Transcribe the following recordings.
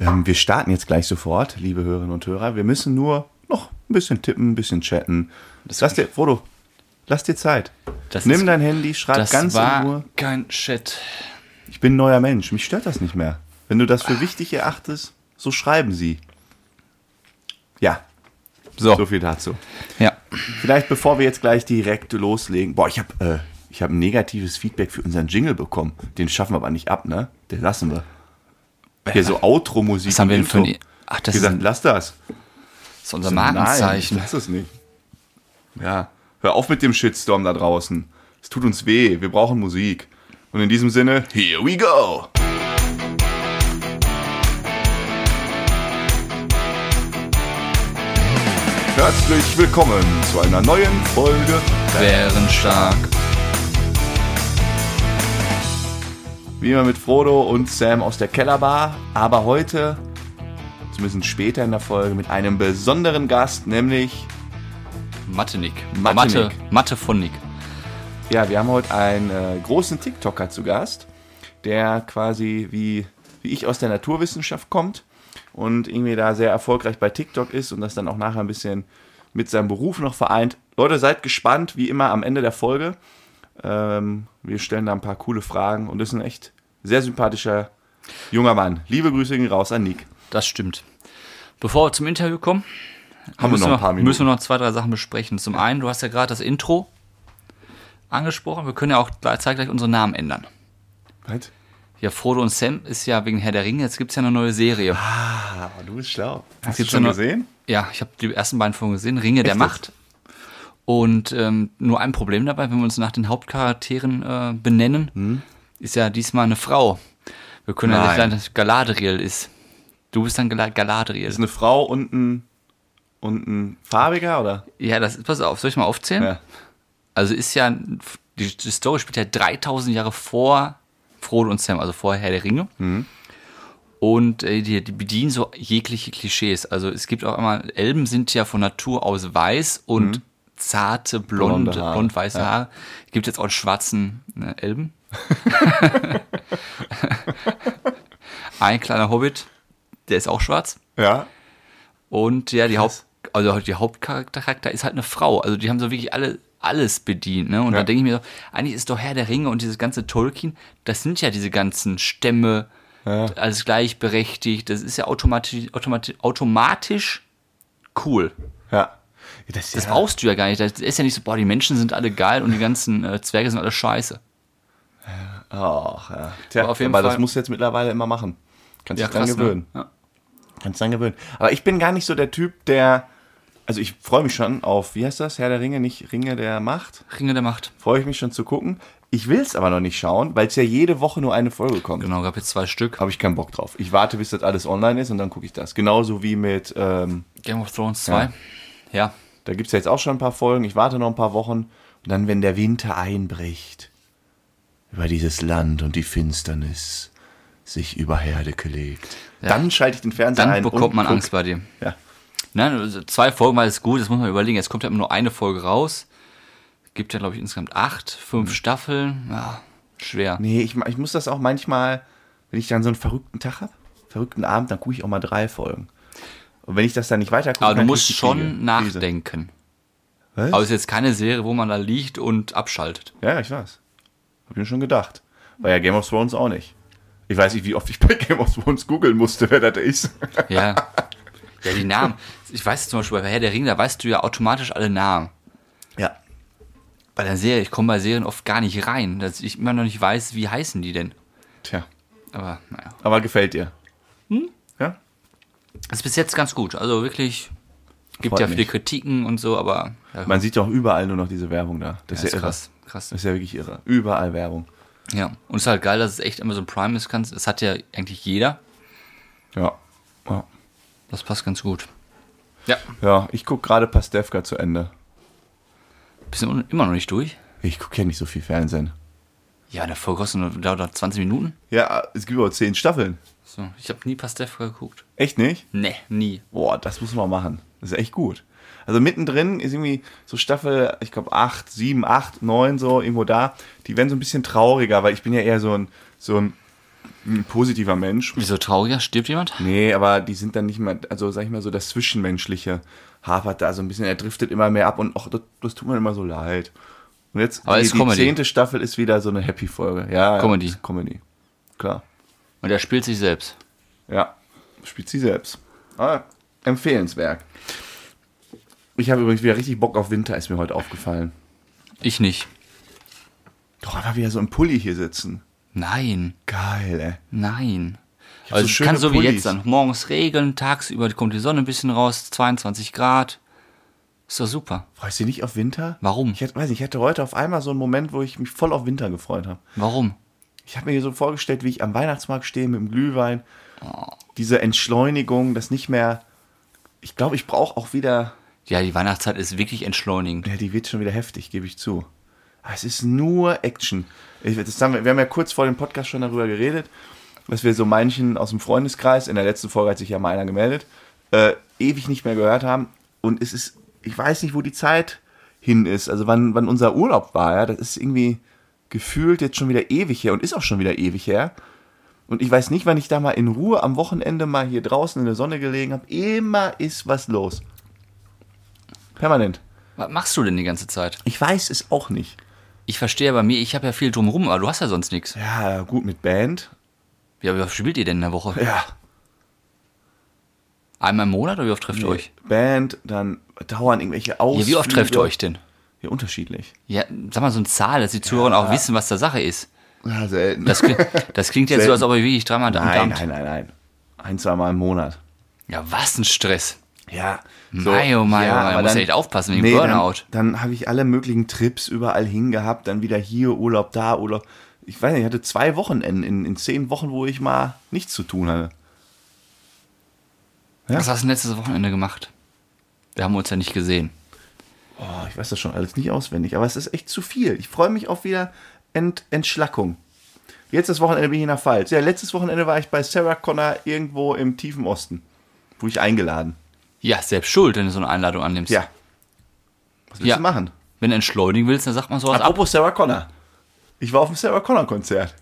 Ähm, wir starten jetzt gleich sofort, liebe Hörerinnen und Hörer. Wir müssen nur noch ein bisschen tippen, ein bisschen chatten. lass dir, Frodo, lass dir Zeit. Das Nimm ist- dein Handy, schreib Das ganz war in Ruhe. kein Chat. Ich bin ein neuer Mensch, mich stört das nicht mehr. Wenn du das für wichtig erachtest, so schreiben sie. Ja, So. so viel dazu. Ja. Vielleicht bevor wir jetzt gleich direkt loslegen. Boah, ich habe äh, ich hab ein negatives Feedback für unseren Jingle bekommen. Den schaffen wir aber nicht ab, ne? Den lassen wir. Hier so Outro-Musik. Was haben wir denn für ein. Ach, das gesagt, ist, ein, lass das. das ist unser Markenzeichen. Nein, lass es nicht. Ja, hör auf mit dem Shitstorm da draußen. Es tut uns weh, wir brauchen Musik. Und in diesem Sinne, here we go! Herzlich willkommen zu einer neuen Folge. Wären Wie immer mit Frodo und Sam aus der Kellerbar. Aber heute, zumindest später in der Folge, mit einem besonderen Gast, nämlich Mathe-Nick. Mathe, Mathe von Nick. Ja, wir haben heute einen äh, großen TikToker zu Gast, der quasi wie, wie ich aus der Naturwissenschaft kommt und irgendwie da sehr erfolgreich bei TikTok ist und das dann auch nachher ein bisschen mit seinem Beruf noch vereint. Leute, seid gespannt, wie immer am Ende der Folge. Ähm, wir stellen da ein paar coole Fragen und ist ein echt sehr sympathischer junger Mann. Liebe Grüße gehen raus an Nick. Das stimmt. Bevor wir zum Interview kommen, Haben wir müssen, noch ein paar Minuten. müssen wir noch zwei, drei Sachen besprechen. Zum einen, du hast ja gerade das Intro angesprochen. Wir können ja auch gleich, zeitgleich unsere Namen ändern. Was? Ja, Frodo und Sam ist ja wegen Herr der Ringe. Jetzt gibt es ja eine neue Serie. Ah, du bist schlau. Hast du schon noch- gesehen? Ja, ich habe die ersten beiden Folgen gesehen, Ringe der Echt Macht. Und ähm, nur ein Problem dabei, wenn wir uns nach den Hauptcharakteren äh, benennen, ist ja diesmal eine Frau. Wir können ja Nein. nicht sagen, dass Galadriel ist. Du bist dann Gala Galadriel. Ist eine Frau und ein, und ein farbiger, oder? Ja, das ist, pass auf, soll ich mal aufzählen? Ja. Also ist ja, die, die Story spielt ja 3000 Jahre vor Frodo und Sam, also vor Herr der Ringe. Und äh, die, die bedienen so jegliche Klischees. Also es gibt auch immer, Elben sind ja von Natur aus weiß und zarte, blonde, blond-weiße Haare. Gibt jetzt auch einen schwarzen äh, Elben. Ein kleiner Hobbit, der ist auch schwarz. Ja. Und ja, die. Haupt, also die Hauptcharakter ist halt eine Frau. Also die haben so wirklich alle alles bedient. Ne? Und Ja. da denke ich mir so, eigentlich ist doch Herr der Ringe und dieses ganze Tolkien, das sind ja diese ganzen Stämme, Ja. alles gleichberechtigt. Das ist ja automatisch, automatisch, automatisch cool. Ja. Das, Das ja. brauchst du ja gar nicht. Das ist ja nicht so, boah, die Menschen sind alle geil und die ganzen äh, Zwerge sind alle scheiße. Ach, ja. Tja, Aber auf jeden aber das Fall- musst du jetzt mittlerweile immer machen. Kannst dich dran ne? gewöhnen. Ja. Kannst dran gewöhnen. Aber ich bin gar nicht so der Typ, der. Also ich freue mich schon auf, wie heißt das? Herr der Ringe, nicht Ringe der Macht. Ringe der Macht. Freue ich mich schon zu gucken. Ich will es aber noch nicht schauen, weil es ja jede Woche nur eine Folge kommt. Genau, gab jetzt zwei Stück. Habe ich keinen Bock drauf. Ich warte, bis das alles online ist und dann gucke ich das. Genauso wie mit, ähm, Game of Thrones 2. Ja. Da gibt es ja jetzt auch schon ein paar Folgen. Ich warte noch ein paar Wochen. Und dann, wenn der Winter einbricht, über dieses Land und die Finsternis sich über Herdecke legt, Ja. dann schalte ich den Fernseher Dann ein. bekommt und man guck. Angst bei dir. Ja. Nein, also zwei Folgen war alles gut, das muss man überlegen. Jetzt kommt ja immer nur eine Folge raus. Gibt ja, glaube ich, insgesamt acht, fünf Staffeln. Ja, schwer. Nee, ich, ich muss das auch manchmal, wenn ich dann so einen verrückten Tag habe, verrückten Abend, dann gucke ich auch mal drei Folgen. Und wenn ich das dann nicht weiter gucke, Aber du musst schon Krise. nachdenken. Was? Aber es ist jetzt keine Serie, wo man da liegt und abschaltet. Ja, ich weiß. Hab ich mir schon gedacht. War ja Game of Thrones auch nicht. Ich weiß nicht, wie oft ich bei Game of Thrones googeln musste, wer das ist. Ja. ja, die Namen. Ich weiß zum Beispiel bei Herr der Ringe, da weißt du ja automatisch alle Namen. Ja. Bei der Serie, ich komme bei Serien oft gar nicht rein, dass ich immer noch nicht weiß, wie heißen die denn. Tja. Aber naja. Aber gefällt dir? Hm? Ja? Ist bis jetzt ganz gut. Also wirklich, gibt Freut ja viele mich. Kritiken und so, aber ja, Man sieht doch überall nur noch diese Werbung da. Das ja, ist ja, irre. krass. krass. Das ist ja wirklich irre. Überall Werbung. Ja, und es ist halt geil, dass es echt Amazon Prime ist. Das hat ja eigentlich jeder. Ja. Ja, Das passt ganz gut. Ja. ja ich gucke gerade Pastewka zu Ende. Bist du immer noch nicht durch? Ich gucke ja nicht so viel Fernsehen. Ja, der Folge kostet dauert 20 Minuten. Ja, es gibt aber zehn Staffeln. So, ich habe nie Pastewka geguckt. Echt nicht? Nee, nie. Boah, das muss man machen. Das ist echt gut. Also mittendrin ist irgendwie so Staffel, ich glaube 8, 7, 8, 9 so irgendwo da. Die werden so ein bisschen trauriger, weil ich bin ja eher so ein, so ein ein positiver Mensch. Wieso trauriger? Stirbt jemand? Nee, aber die sind dann nicht mehr, also sag ich mal so, das Zwischenmenschliche hapert da so ein bisschen, er driftet immer mehr ab und ach, das, das tut mir immer so leid. Und jetzt, Aber die, ist die zehnte Staffel ist wieder so eine Happy-Folge. Ja, ja, Comedy. ist Comedy. Klar. Und er spielt sich selbst. Ja, spielt sie selbst. Ah, empfehlenswert. Ich habe übrigens wieder richtig Bock auf Winter, ist mir heute aufgefallen. Ich nicht. Doch einfach wieder so im Pulli hier sitzen. Nein, Geil, ey. nein. Also so kann so wie Pullis. jetzt dann. Morgens regeln, tagsüber kommt die Sonne ein bisschen raus, 22 Grad. Ist doch super. Freust du dich nicht auf Winter? Warum? Ich hatte, weiß nicht, ich hatte heute auf einmal so einen Moment, wo ich mich voll auf Winter gefreut habe. Warum? Ich habe mir hier so vorgestellt, wie ich am Weihnachtsmarkt stehe mit dem Glühwein. Diese Entschleunigung, das nicht mehr. Ich glaube, ich brauche auch wieder. Ja, die Weihnachtszeit ist wirklich entschleunigend. Ja, die wird schon wieder heftig, gebe ich zu. Aber es ist nur Action. Ich, das haben wir, wir haben ja kurz vor dem Podcast schon darüber geredet, dass wir so manchen aus dem Freundeskreis, in der letzten Folge hat sich ja mal einer gemeldet, äh, ewig nicht mehr gehört haben. Und es ist, ich weiß nicht, wo die Zeit hin ist. Also wann, wann unser Urlaub war, ja, das ist irgendwie gefühlt jetzt schon wieder ewig her und ist auch schon wieder ewig her. Und ich weiß nicht, wann ich da mal in Ruhe am Wochenende mal hier draußen in der Sonne gelegen habe. Immer ist was los. Permanent. Was machst du denn die ganze Zeit? Ich weiß es auch nicht. Ich verstehe bei mir, ich habe ja viel drumherum, aber du hast ja sonst nichts. Ja, gut, mit Band. Ja, wie oft spielt ihr denn in der Woche? Ja. Einmal im Monat oder wie oft trefft ihr euch? Band, dann dauern irgendwelche Ausflüge. Ja, wie oft trefft ihr euch denn? Ja, unterschiedlich. Ja, sag mal so eine Zahl, dass die Zuhörer auch wissen, was da Sache ist. Ja, selten. Das, klingt- das klingt jetzt so, als ob ihr wirklich dreimal am nein, nein, nein, nein. Ein, zweimal im Monat. Ja, was ein Stress. Ja. Mei, oh mei, oh mei, da musst du echt aufpassen wegen Burnout. Dann, dann habe ich alle möglichen Trips überall hingehabt, dann wieder hier Urlaub, da Urlaub. Ich weiß nicht, ich hatte zwei Wochenenden in, in zehn Wochen, wo ich mal nichts zu tun hatte. Ja. Was hast du letztes Wochenende gemacht? Wir haben uns ja nicht gesehen. Oh, ich weiß das schon alles nicht auswendig, aber es ist echt zu viel. Ich freue mich auf wieder Ent Entschlackung. Jetzt das Wochenende bin ich in der Pfalz. Ja, letztes Wochenende war ich bei Sarah Connor irgendwo im tiefen Osten. Wurde ich eingeladen. Ja, selbst schuld, wenn du so eine Einladung annimmst. Ja. Was willst Ja. du machen? Wenn du entschleunigen willst, dann sagt man sowas ab. Apropos Sarah Connor. Ich war auf dem Sarah Connor Konzert.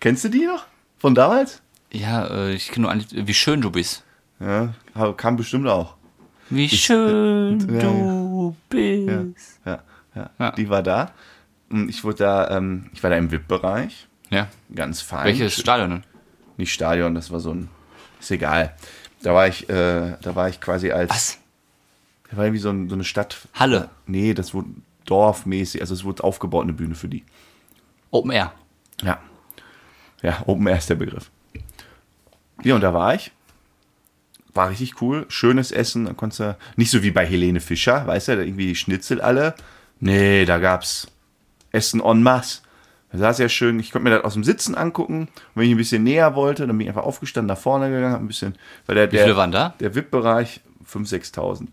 Kennst du die noch? Von damals? Ja, äh, ich kenne nur eigentlich, wie schön du bist. Ja, kam bestimmt auch. Wie schön ja, du bist. Ja, ja. Ja. Die war da. Und ich wurde da, ähm, ich war da im VIP-Bereich. Ja. Ganz fein. Welches Stadion nicht Stadion, das war so ein, ist egal. Da war ich, äh, da war ich quasi als, Was? da war irgendwie so, ein, so eine Stadt. Halle. Nee, das wurde dorfmäßig, also es wurde aufgebaut, eine Bühne für die. Open Air. Ja. Ja, Open Air ist der Begriff. Ja, und da war ich. War richtig cool. Schönes Essen. Da konntest du, nicht so wie bei Helene Fischer, weißt du, da irgendwie Schnitzel alle. Nee, da gab's Essen en masse. Da saß ja schön, ich konnte mir das aus dem Sitzen angucken. Und wenn ich ein bisschen näher wollte, dann bin ich einfach aufgestanden, nach vorne gegangen, ein bisschen, weil der, Wie viele der, waren da? der VIP-Bereich 5.000, 6.000.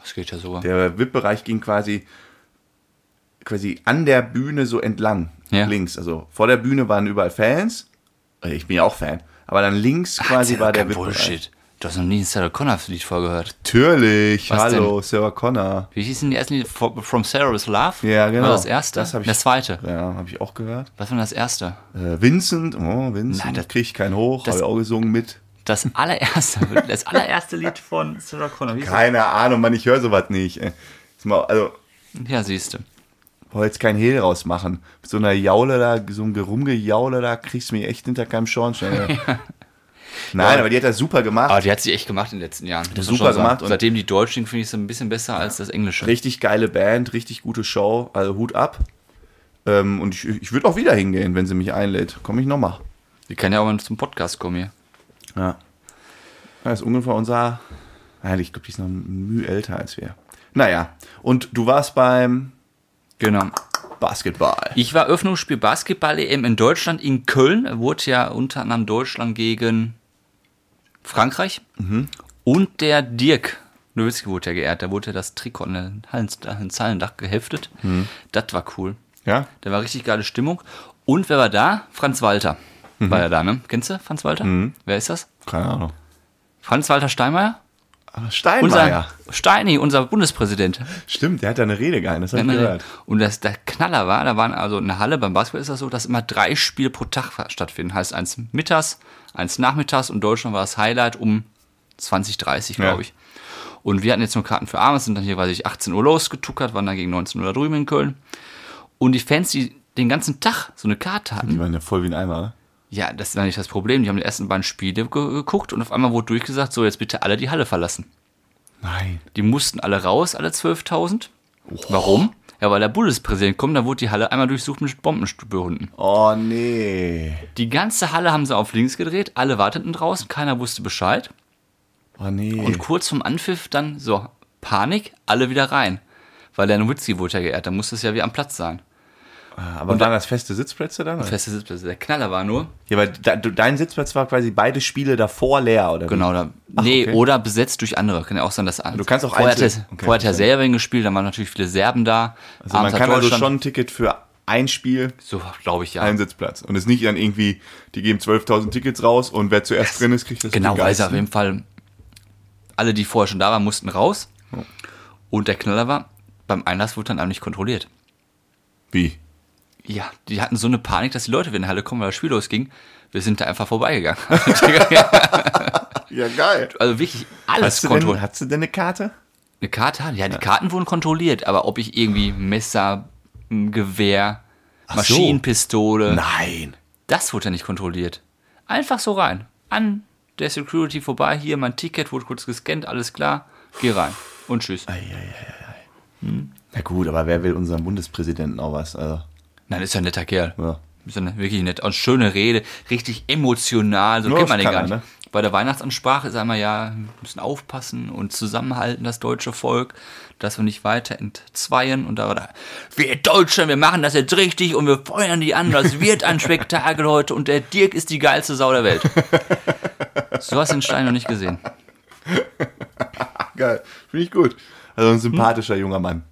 Das geht ja sogar. Der VIP-Bereich ging quasi, quasi an der Bühne so entlang. Ja. Links. Also vor der Bühne waren überall Fans. Äh, Ich bin ja auch Fan. Aber dann links quasi Erzähl war der VIP-Bereich. Du hast noch nie ein Sarah Connor Lied vorgehört. Natürlich. Was Hallo, Sarah Connor. Wie hieß denn die erste Lied? From Sarah is Love? Ja, genau. War das erste? Das ich- das zweite. Ja, habe ich auch gehört. Was war denn das erste? Äh, Vincent. Oh, Vincent. Nein, das- krieg ich keinen hoch. Habe ich auch gesungen mit. Das allererste, das allererste Lied von Sarah Connor. Wie Keine Ahnung, Mann, ich höre sowas nicht. mal, also? Ja, siehst du. wollte jetzt kein Hehl rausmachen. Mit so einer Jaule da, so einem Gerumgejaule da, kriegst du mich echt hinter keinem Schornstein. Nein, aber die hat das super gemacht. Aber die hat sie echt gemacht in den letzten Jahren. man super gemacht und- Seitdem die Deutschen finde ich sie ein bisschen besser als das Englische. Richtig geile Band, richtig gute Show, also Hut ab. Ähm, und ich, ich würde auch wieder hingehen, wenn sie mich einlädt. Komme ich nochmal. Die kann ja auch mal zum Podcast kommen hier. Ja. Das ist ungefähr unser. Ich glaube, die ist noch ein Mühe älter als wir. Naja, und du warst beim Genau. Basketball. Ich war Öffnungsspiel Basketball-EM in Deutschland, in Köln. Wurde ja unter anderem Deutschland gegen Frankreich. Und der Dirk Nowitzki wurde ja geehrt. Da wurde ja das Trikot an den Zallendach geheftet. Das war cool. Ja? Da war richtig geile Stimmung. Und wer war da? Franz Walter. War ja da, ne? Kennst du Franz Walter? Wer ist das? Keine Ahnung. Franz Walter Steinmeier? Steinmeier. Unser Steini, unser Bundespräsident. Stimmt, der hat da eine Rede gehalten, das habe ich gehört. Und das, der Knaller war, da waren also in der Halle, beim Basketball ist das so, dass immer drei Spiele pro Tag stattfinden. Heißt eins mittags, eins nachmittags und Deutschland war das Highlight um 2030, glaube Ja. ich. Und wir hatten jetzt nur Karten für abends, sind dann hier, weiß ich, 18 Uhr losgetuckert, waren dann gegen 19 Uhr da drüben in Köln. Und die Fans, die den ganzen Tag so eine Karte hatten, Die waren ja voll wie ein Eimer. Ja, das ist ja nicht das Problem. Die haben die ersten beiden Spiele ge geguckt und auf einmal wurde durchgesagt, so jetzt bitte alle die Halle verlassen. Nein. Die mussten alle raus, alle 12.000. Warum? Ja, weil der Bundespräsident kommt, da wurde die Halle einmal durchsucht mit Bombenspürhunden. Oh nee. Die ganze Halle haben sie auf links gedreht, alle warteten draußen, keiner wusste Bescheid. Oh nee. Und kurz vorm Anpfiff dann so Panik, alle wieder rein. Weil der Nowitzki wurde ja geehrt, da musste es ja wie am Platz sein. Aber waren das feste Sitzplätze dann? oder? Feste Sitzplätze. Der Knaller war nur, Ja, weil da, dein Sitzplatz war quasi beide Spiele davor leer, oder? genau, da, nee, okay. oder besetzt durch andere. Kann ja auch sein, dass Du kannst auch vorher hat, einzeln- er- okay, vorher hat er verstehe. Serbien gespielt, da waren natürlich viele Serben da. Also man hat kann also schon ein Ticket für ein Spiel, So, glaube ich, ja. einen Sitzplatz. Und es ist nicht dann irgendwie, die geben 12.000 Tickets raus und wer zuerst drin ist, kriegt das Genau, sie auf jeden Fall, alle, die vorher schon da waren, mussten raus. Und der Knaller war, beim Einlass wurde dann auch nicht kontrolliert. Wie? Ja, die hatten so eine Panik, dass die Leute wieder in die Halle kommen, weil das Spiel losging. Wir sind da einfach vorbeigegangen. Ja, geil. also wirklich alles kontrolliert. hast du denn eine Karte? Eine Karte ja, die Karten wurden kontrolliert, aber ob ich irgendwie Messer, Gewehr, so. Maschinenpistole, Nein. das wurde ja nicht kontrolliert. Einfach so rein. An der Security vorbei, hier mein Ticket, wurde kurz gescannt, alles klar, geh rein. Und tschüss. Na gut, aber wer will unserem Bundespräsidenten auch was? Also, Nein, ist ja ein netter Kerl. ja. Ist ja ne- wirklich nett. Und schöne Rede, richtig emotional, so Nur kennt man den gar nicht. ne? Bei der Weihnachtsansprache ist einmal ja, wir müssen aufpassen und zusammenhalten, das deutsche Volk, dass wir nicht weiter entzweien. Und da war da, wir Deutschen, wir machen das jetzt richtig und wir feuern die an, das wird ein Spektakel heute und der Dirk ist die geilste Sau der Welt. So hast du den Stein noch nicht gesehen. Geil. Finde ich gut. Also ein sympathischer junger Mann.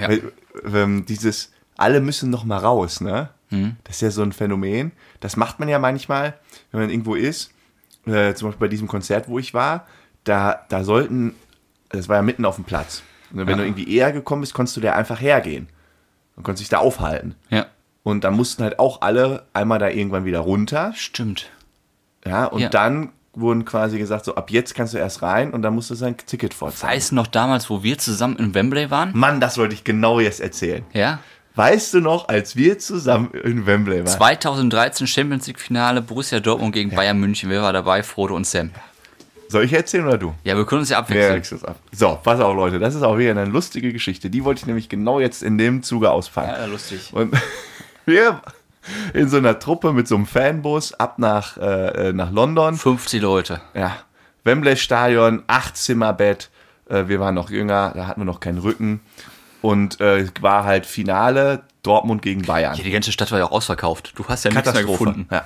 Ja. Weil, ähm, dieses, alle müssen noch mal raus, ne? Hm. Das ist ja so ein Phänomen. Das macht man ja manchmal, wenn man irgendwo ist. Äh, zum Beispiel bei diesem Konzert, wo ich war, da, da sollten, das war ja mitten auf dem Platz. Und wenn Ja. du irgendwie eher gekommen bist, konntest du da einfach hergehen. Und konntest dich da aufhalten. Ja, Und dann mussten halt auch alle einmal da irgendwann wieder runter. stimmt. Ja, und Ja. dann wurden quasi gesagt, so ab jetzt kannst du erst rein und dann musst du sein Ticket vorzeigen. Weißt du noch damals, wo wir zusammen in Wembley waren? Mann, das wollte ich genau jetzt erzählen. Ja. Weißt du noch, als wir zusammen in Wembley waren? 2013 Champions League Finale Borussia Dortmund gegen Bayern München. Wer war dabei? Frodo und Sam. Soll ich erzählen oder du? Ja, wir können uns ja Ja, abwechseln. du's ab. So, pass auf, Leute. Das ist auch wieder eine lustige Geschichte. Die wollte ich nämlich genau jetzt in dem Zuge auspacken. Ja, lustig. Und wir in so einer Truppe mit so einem Fanbus ab nach, äh, äh, nach London. 50 Leute. Ja, Wembley Stadion, acht Zimmerbett. Äh, wir waren noch jünger, da hatten wir noch keinen Rücken. Und äh, war halt Finale Dortmund gegen Bayern. Ja, die ganze Stadt war ja auch ausverkauft. Du hast ja nichts mehr gefunden. Ja.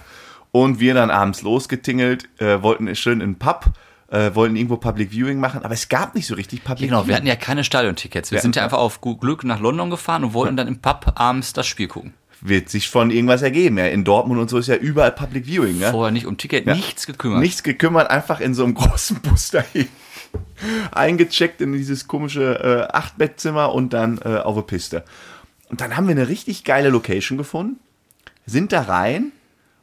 Und wir dann abends losgetingelt, äh, wollten schön in den Pub, äh, wollten irgendwo Public Viewing machen, aber es gab nicht so richtig Public Genau, wir Viewing. hatten ja keine Stadiontickets. Wir Ja. sind ja einfach auf Glück nach London gefahren und wollten dann im Pub abends das Spiel gucken. Wird sich von irgendwas ergeben. Ja, in Dortmund und so ist ja überall Public Viewing. Ne? Vorher nicht um Ticket, nichts gekümmert. Nichts gekümmert, einfach in so einem großen Bus dahin. Eingecheckt in dieses komische äh, Achtbettzimmer und dann äh, auf eine Piste. Und dann haben wir eine richtig geile Location gefunden, sind da rein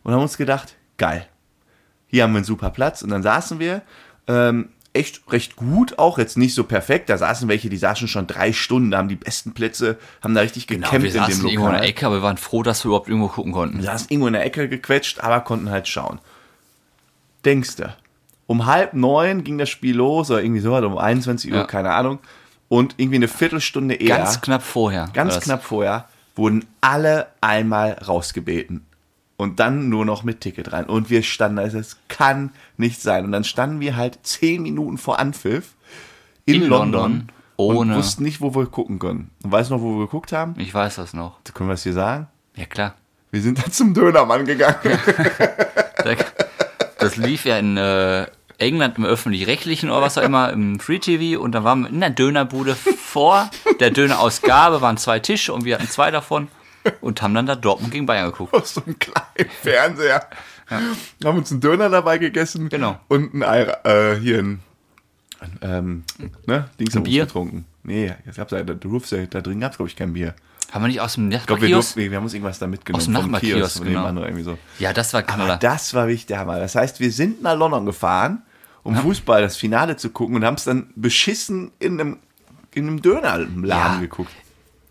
und haben uns gedacht, geil, hier haben wir einen super Platz. Und dann saßen wir ähm, echt recht gut, auch jetzt nicht so perfekt. Da saßen welche, die saßen schon drei Stunden, da haben die besten Plätze, haben da richtig Genau, gekämpft wir in dem saßen irgendwo in Lokal. der Ecke, aber wir waren froh, dass wir überhaupt irgendwo gucken konnten. Wir saßen irgendwo in der Ecke gequetscht, aber konnten halt schauen. Denkste, um halb neun ging das Spiel los, oder irgendwie so, oder um 21 Uhr, Ja. keine Ahnung. Und irgendwie eine Viertelstunde eher, Ganz knapp vorher. ganz knapp vorher, wurden alle einmal rausgebeten. Und dann nur noch mit Ticket rein. Und wir standen, also es kann nicht sein. Und dann standen wir halt zehn Minuten vor Anpfiff in, In London, London, ohne- und wussten nicht, wo wir gucken können. Und weißt du noch, wo wir geguckt haben? Ich weiß das noch. Können wir es hier sagen? Ja, klar. Wir sind dann zum Dönermann gegangen. Das lief ja in äh, England im Öffentlich-Rechtlichen oder was auch immer, im Free TV und da waren wir in der Dönerbude vor der Dönerausgabe, waren zwei Tische und wir hatten zwei davon und haben dann da Dortmund gegen Bayern geguckt. aus so einem kleinen Fernseher. Haben uns einen Döner dabei gegessen. Genau. Und ein Ei, äh, hier ein ähm, ne, Dings Ein Bier? getrunken. Nee, es gab's da, da, drin gab es, glaube ich, kein Bier. Haben wir nicht aus dem Ich glaube, wir, Nachbarkiosk? wir, wir haben uns irgendwas da mitgenommen. Aus dem vom Nachbarkiosk, genau. oder irgendwie so. Ja, das war Aber Knaller. das war wirklich der Hammer. Das heißt, wir sind nach London gefahren, um Fußball, das Finale zu gucken und haben es dann beschissen in einem, in einem Dönerladen Ja. geguckt.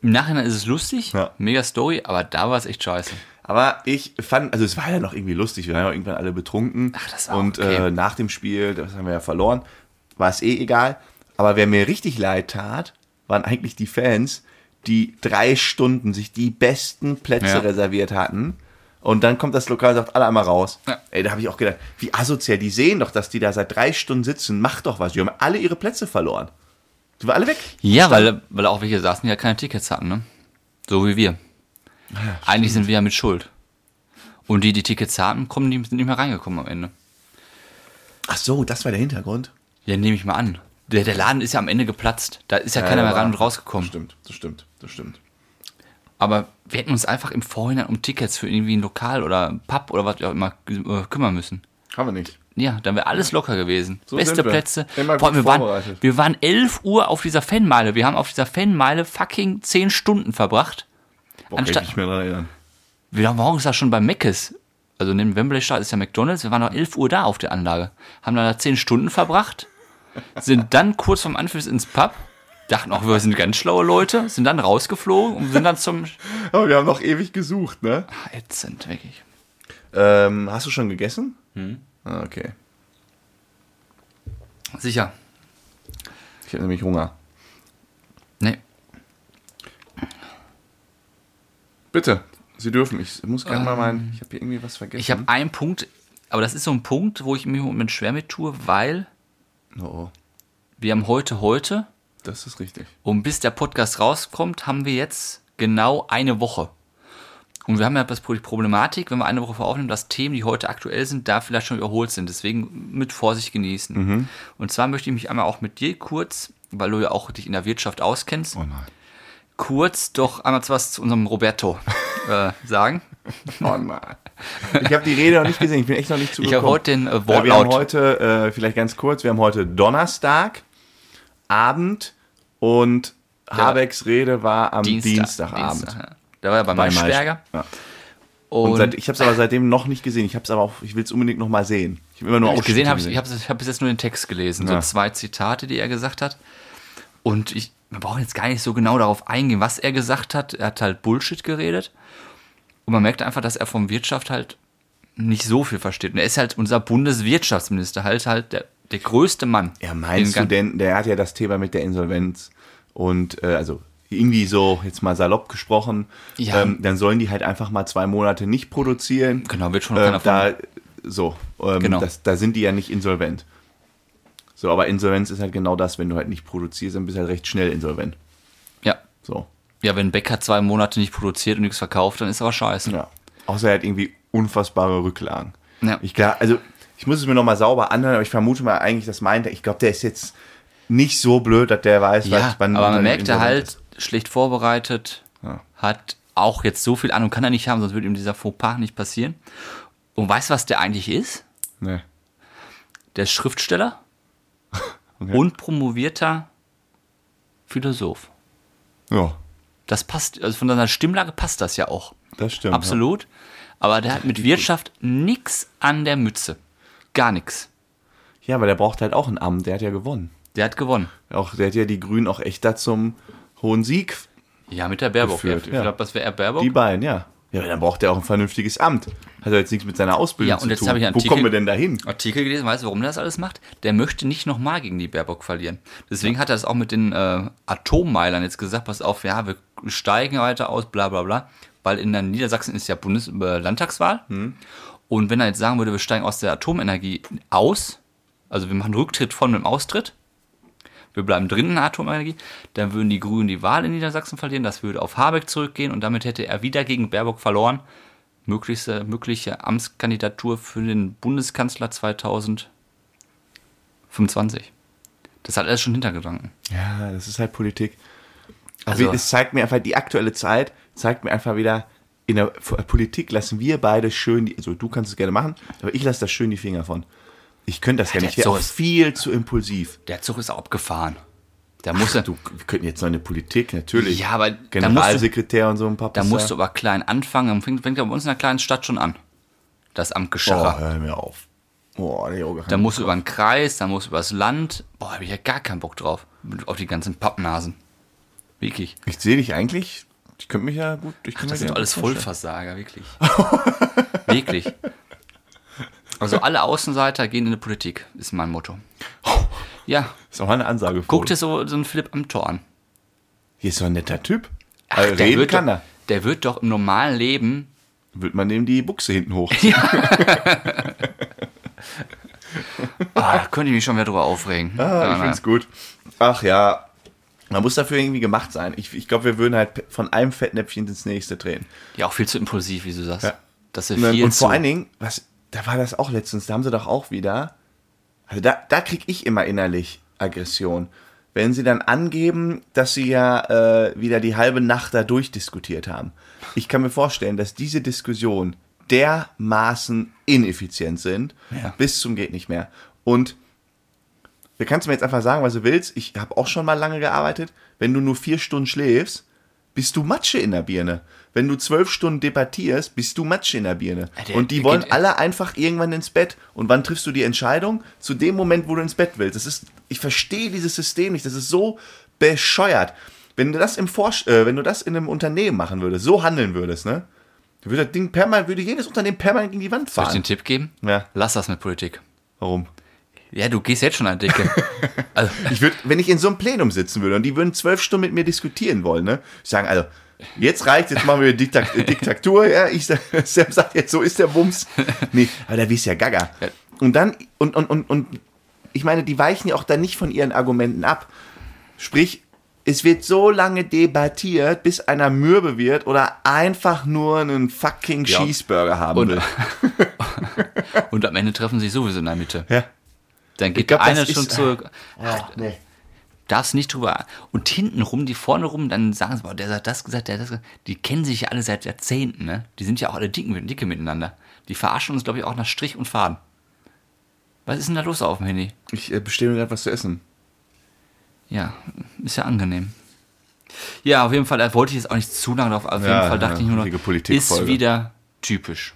Im Nachhinein ist es lustig, Ja. mega Story, aber da war es echt scheiße. Aber ich fand, also es war ja noch irgendwie lustig, wir waren ja irgendwann alle betrunken. Ach, das war Und okay. äh, nach dem Spiel, das haben wir ja verloren, war es eh egal. Aber wer mir richtig leid tat, waren eigentlich die Fans, die drei Stunden sich die besten Plätze Ja. reserviert hatten. Und dann kommt das Lokal und sagt, alle einmal raus. Ja. Ey, da habe ich auch gedacht, wie asozial, die sehen doch, dass die da seit drei Stunden sitzen. Mach doch was. Die haben alle ihre Plätze verloren. Die waren alle weg. Ja, weil, weil auch welche saßen, die ja keine Tickets hatten, ne? So wie wir. Eigentlich sind wir ja mit Schuld. Und die, die Tickets hatten, kommen, die sind nicht mehr reingekommen am Ende. Ach so, das war der Hintergrund. Ja, nehme ich mal an. Der, der Laden ist ja am Ende geplatzt. Da ist ja, keiner mehr rein und rausgekommen. Das stimmt, das stimmt, das stimmt. Aber wir hätten uns einfach im Vorhinein um Tickets für irgendwie ein Lokal oder ein Pub oder was auch immer äh, kümmern müssen. Haben wir nicht. Ja, dann wäre alles locker gewesen. So Beste. Plätze. Immer gut wir, waren, wir waren 11 Uhr auf dieser Fanmeile. Wir haben auf dieser Fanmeile fucking 10 Stunden verbracht. Boah, Anstatt- kann ich mich mehr daran erinnern. Wir waren morgens da schon bei Meckes. Also neben Wembley Stadion ist ja McDonalds. Wir waren noch 11 Uhr da auf der Anlage. Haben da 10 Stunden verbracht. Sind dann kurz vorm Anschluss ins Pub. Dachten auch, wir sind ganz schlaue Leute. Sind dann rausgeflogen und sind dann zum... Aber wir haben noch ewig gesucht, ne? Ah, Ätzend, wirklich. Ähm, hast du schon gegessen? Hm. Ah, okay. Sicher. Ich habe nämlich Hunger. Nee. Bitte, Sie dürfen. Ich muss gerne mal meinen. Ich habe hier irgendwie was vergessen. Ich habe einen Punkt, aber das ist so ein Punkt, wo ich mir im Moment schwer mit tue, weil Oh, oh, wir haben heute heute das ist richtig. und bis der Podcast rauskommt, haben wir jetzt genau eine Woche. Und wir haben ja das Problematik, wenn wir eine Woche voraufnehmen, dass Themen, die heute aktuell sind, da vielleicht schon überholt sind. Deswegen mit Vorsicht genießen. Und zwar möchte ich mich einmal auch mit dir kurz, weil du ja auch dich in der Wirtschaft auskennst, Oh kurz doch einmal was zu unserem Roberto äh, sagen. Oh nein. Ich habe die Rede noch nicht gesehen. Ich bin echt noch nicht Ich zugekommen. habe heute den äh, Weil wir haben Wortlaut. heute, äh, vielleicht ganz kurz, wir haben heute Donnerstag, Abend und Habecks Rede war am Dienstagabend. Dienstag, ja. Da war er bei Bei Maischberger. Ja. Und, Und, seit, ich habe es aber seitdem noch nicht gesehen. Ich habe es aber auch, ich will es unbedingt noch mal sehen. Ich habe immer nur ich gesehen Ausschnitte habe, ich habe ich hab bis jetzt nur den Text gelesen, Ja. so zwei Zitate, die er gesagt hat. Und ich, wir brauchen jetzt gar nicht so genau darauf eingehen, was er gesagt hat. Er hat halt Bullshit geredet. Und man merkt einfach, dass er vom Wirtschaft halt nicht so viel versteht. Und er ist halt unser Bundeswirtschaftsminister, halt halt der, der größte Mann. Ja, meinst du denn, der hat ja das Thema mit der Insolvenz und äh, also irgendwie so, jetzt mal salopp gesprochen, Ja. ähm, dann sollen die halt einfach mal zwei Monate nicht produzieren. Genau, wird schon äh, da, so, ähm, Genau. das, da sind die ja nicht insolvent. So, aber Insolvenz ist halt genau das, wenn du halt nicht produzierst, dann bist du halt recht schnell insolvent. Ja. So, ja, wenn Becker zwei Monate nicht produziert und nichts verkauft, dann ist aber scheiße. ja. Außer er hat irgendwie unfassbare Rücklagen. Ja. Ich glaube, also ich muss es mir nochmal sauber anhören, aber ich vermute mal eigentlich, das meint er. Ich glaube, der ist jetzt nicht so blöd, dass der weiß, Ja, wann aber man merkt er halt, ist. schlecht vorbereitet, Ja. hat auch jetzt so viel Ahnung, kann er nicht haben, sonst würde ihm dieser Fauxpas nicht passieren. Und weißt du, was der eigentlich ist? Nee. Der ist Schriftsteller Okay. und promovierter Philosoph. Ja, Das passt, also von seiner Stimmlage passt das ja auch. das stimmt. Absolut. Aber der hat mit Wirtschaft nix an der Mütze. Gar nichts. Ja. ja, aber der braucht halt auch ein Amt. Der hat ja gewonnen. Der hat gewonnen. Auch, der hat ja die Grünen auch echt da zum hohen Sieg. Ja, mit der Baerbock. Geführt, ich ja. glaube, das wäre Baerbock. Die beiden, ja. Ja, aber dann braucht er auch ein vernünftiges Amt. Hat ja jetzt nichts mit seiner Ausbildung Ja, und zu jetzt tun. habe ich einen Wo Artikel- kommen wir denn dahin? Artikel gelesen, weißt du, warum der das alles macht? Der möchte nicht nochmal gegen die Baerbock verlieren. Deswegen hat er das auch mit den äh, Atommeilern jetzt gesagt, pass auf, ja, wir steigen weiter aus, bla bla bla. Weil in der Niedersachsen ist ja Bundes äh, Landtagswahl. Und wenn er jetzt sagen würde, wir steigen aus der Atomenergie aus, also wir machen Rücktritt von dem Austritt, wir bleiben drin in der Atomenergie, dann würden die Grünen die Wahl in Niedersachsen verlieren, das würde auf Habeck zurückgehen und damit hätte er wieder gegen Baerbock verloren. Möglichste, mögliche Amtskandidatur für den Bundeskanzler 2025. Das hat alles schon Hintergedanken. Ja, das ist halt Politik. Also- Also, es zeigt mir einfach, die aktuelle Zeit zeigt mir einfach wieder, in der Politik lassen wir beide schön, die, also du kannst es gerne machen, aber ich lasse da schön die Finger von. Ich könnte das ja der nicht. Auch Zug ist- viel zu impulsiv. Der Zug ist abgefahren. Da musst du, Du, wir könnten jetzt noch eine Politik, natürlich. Ja, aber da musst du- Generalsekretär und so ein paar da musst du aber klein anfangen. Dann fängt, fängt ja bei uns in einer kleinen Stadt schon an. Das Oh, Amtgeschacher. hör mir auf. Oh, der Yoga. Da musst du über den Kreis, dann musst du über das Land. Boah, hab ich ja gar keinen Bock drauf. Auf die ganzen Pappnasen. Wirklich. Ich sehe dich eigentlich. Ich könnte mich ja gut. Ich könnte Das sind ja alles. Vollversager, wirklich. wirklich. Also alle Außenseiter gehen in die Politik, ist mein Motto. Ja, Ist auch mal eine Ansage. guck dir so, so einen Philipp Amthor an. Hier ist so ein netter Typ. Ach, also der, wird kann doch, er. der wird doch im normalen Leben. Wird man dem die Buchse hinten hoch. Ah, da könnte ich mich schon wieder drüber aufregen. Ah, Ja, ich naja. find's gut. Ach ja, man muss dafür irgendwie gemacht sein. Ich, ich glaube, wir würden halt von einem Fettnäpfchen ins nächste drehen. ja, auch viel zu impulsiv, wie du sagst. Ja. Das ist Und, dann- viel und zu. vor allen Dingen, was, da war das auch letztens, da haben sie doch auch wieder, also da, da krieg ich immer innerlich Aggression. Wenn sie dann angeben, dass sie ja äh, wieder die halbe Nacht da durchdiskutiert haben. Ich kann mir vorstellen, dass diese Diskussionen dermaßen ineffizient sind, Ja. bis zum geht nicht mehr. Und du kannst mir jetzt einfach sagen, was du willst. Ich habe auch schon mal lange gearbeitet. Wenn du nur vier Stunden schläfst, bist du Matsche in der Birne. Wenn du zwölf Stunden debattierst, bist du Matsche in der Birne. Der- Und die wollen alle einfach irgendwann ins Bett. Und wann triffst du die Entscheidung? Zu dem Moment, wo du ins Bett willst. Das ist, ich verstehe dieses System nicht. Das ist so bescheuert. Wenn du das im Forsch äh, wenn du das in einem Unternehmen machen würdest, so handeln würdest, ne? Würde das Ding permanent, würde jedes Unternehmen permanent gegen die Wand Soll ich fahren. den Tipp geben? Ja. Lass das mit Politik. Warum? Ja, du gehst jetzt schon an Dicke. also, Ich würde, wenn ich in so einem Plenum sitzen würde und die würden zwölf Stunden mit mir diskutieren wollen, ne? Sagen, also, jetzt reicht, jetzt machen wir Diktat Diktatur, ja, ich Sam sagt jetzt, so ist der Bums. Nee, aber da wirst ja gaga. Und dann, und, und, und, und, ich meine, die weichen ja auch dann nicht von ihren Argumenten ab. Sprich, es wird so lange debattiert, bis einer mürbe wird oder einfach nur einen fucking Ja. Cheeseburger haben Und- will. und am Ende treffen sie sowieso in der Mitte. Ja. Dann geht glaub, der eine das schon ist- zurück. Ach, nee. darfst nicht drüber. Und hinten rum, die vorne rum, dann sagen sie, boah, der hat das gesagt, der hat das gesagt. Die kennen sich ja alle seit Jahrzehnten, ne? Die sind ja auch alle dick, dicke miteinander. Die verarschen uns, glaube ich, auch nach Strich und Faden. Was ist denn da los auf dem Handy? Ich äh, bestelle mir gerade was zu essen. Ja, ist ja angenehm. Ja, auf jeden Fall, da wollte ich jetzt auch nicht zu lange drauf. Auf Ja, jeden Fall dachte ja, ich nur noch, ist wieder typisch.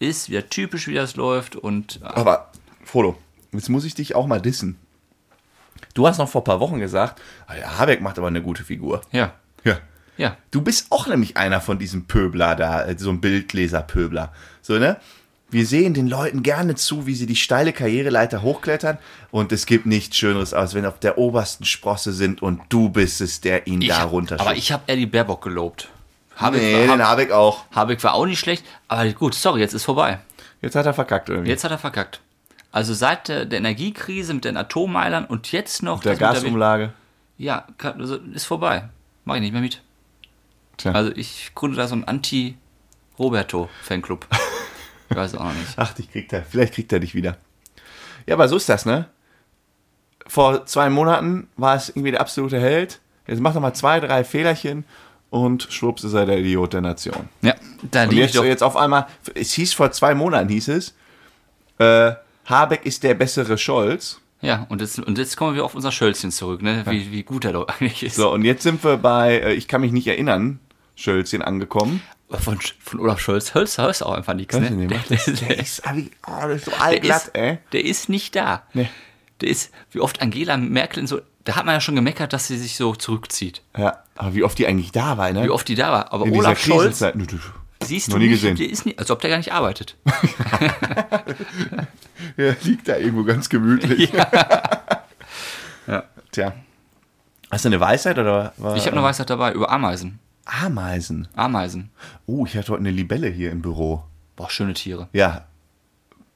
Ist wieder typisch, wie das läuft und äh, Aber, Frodo, jetzt muss ich dich auch mal dissen. Du hast noch vor ein paar Wochen gesagt, ah, der Habeck macht aber eine gute Figur. ja, Ja. ja. Du bist auch nämlich einer von diesen Pöbler da, äh, so ein Bildleser-Pöbler. So, ne? Wir sehen den Leuten gerne zu, wie sie die steile Karriereleiter hochklettern und es gibt nichts Schöneres, als wenn auf der obersten Sprosse sind und du bist es, der ihn Ich, da runterschubst. aber ich habe eher die Baerbock gelobt. Habeck, Nee, war, den Habeck auch. Habeck war auch nicht schlecht, aber gut, sorry, jetzt ist vorbei. Jetzt hat er verkackt irgendwie. Jetzt hat er verkackt. Also seit der, der Energiekrise mit den Atommeilern und jetzt noch der Gasumlage. ja, kann- also ist vorbei. Mach ich nicht mehr mit. Tja. Also ich gründe da so einen Anti-Roberto-Fanclub. ich weiß auch noch nicht. Ach, dich kriegt er. Vielleicht kriegt er dich wieder. Ja, aber so ist das, ne? Vor zwei Monaten war es irgendwie der absolute Held. Jetzt macht er mal zwei, drei Fehlerchen und schwupps ist er der Idiot der Nation. Ja, da ich jetzt, doch. jetzt auf einmal, es hieß vor zwei Monaten, hieß es, äh, Habeck ist der bessere Scholz. Ja, und jetzt, und jetzt kommen wir auf unser Schölzchen zurück, ne? Wie, wie gut er doch eigentlich ist. So, und jetzt sind wir bei, äh, ich kann mich nicht erinnern, Schölzchen angekommen. Von, von Olaf Scholz hörst du auch einfach nichts, ne? ich nicht, Der, der, Der ist, oh, das ist so der, allglatt, ist, ey. der ist nicht da. Nee. Der ist, wie oft Angela Merkel in so, da hat man ja schon gemeckert, dass sie sich so zurückzieht. Ja, aber wie oft die eigentlich da war, ne? Wie oft die da war. Aber In Olaf Scholz, siehst noch du nie nicht, gesehen. der ist nicht, als ob der gar nicht arbeitet. Der liegt da irgendwo ganz gemütlich. Ja. Tja. Hast du eine Weisheit oder war, Ich habe eine Weisheit dabei über Ameisen. Ameisen. Ameisen. Oh, ich hatte heute eine Libelle hier im Büro. Boah, schöne Tiere. Ja.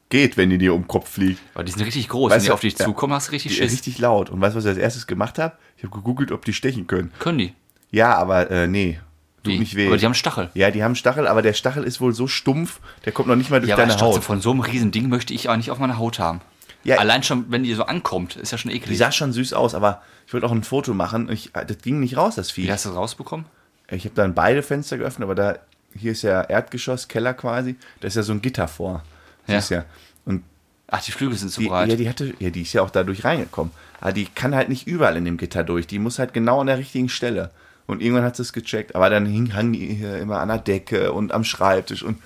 Geht, wenn die dir um den Kopf fliegt. Aber die sind richtig groß. Weißt Wenn die du, auf dich ja. zukommen, hast du richtig Die Schiss. richtig laut. Und weißt du, was ich als erstes gemacht habe? Ich habe gegoogelt, ob die stechen können. Können die? Ja, aber äh, nee. Tut nicht weh. Aber die haben Stachel. ja, die haben Stachel, aber der Stachel ist wohl so stumpf, der kommt noch nicht mal durch Ja, deine Haut. von so einem riesen Ding möchte ich auch nicht auf meiner Haut haben. Ja. Allein schon, wenn die so ankommt, ist ja schon Die eklig. sah schon süß aus, aber ich wollte auch ein Foto machen. Ich, das ging nicht raus, das Vieh. Wie hast du das rausbekommen? Ich habe dann beide Fenster geöffnet, aber da, hier ist ja Erdgeschoss, Keller quasi, da ist ja so ein Gitter vor. Ja. Siehst ja. Und Ach, die Flügel sind zu Die, breit. ja, die hatte, ja, die ist ja auch dadurch reingekommen. Aber die kann halt nicht überall in dem Gitter durch. Die muss halt genau an der richtigen Stelle. Und irgendwann hat sie es gecheckt. Aber dann hing, hang die hier immer an der Decke und am Schreibtisch und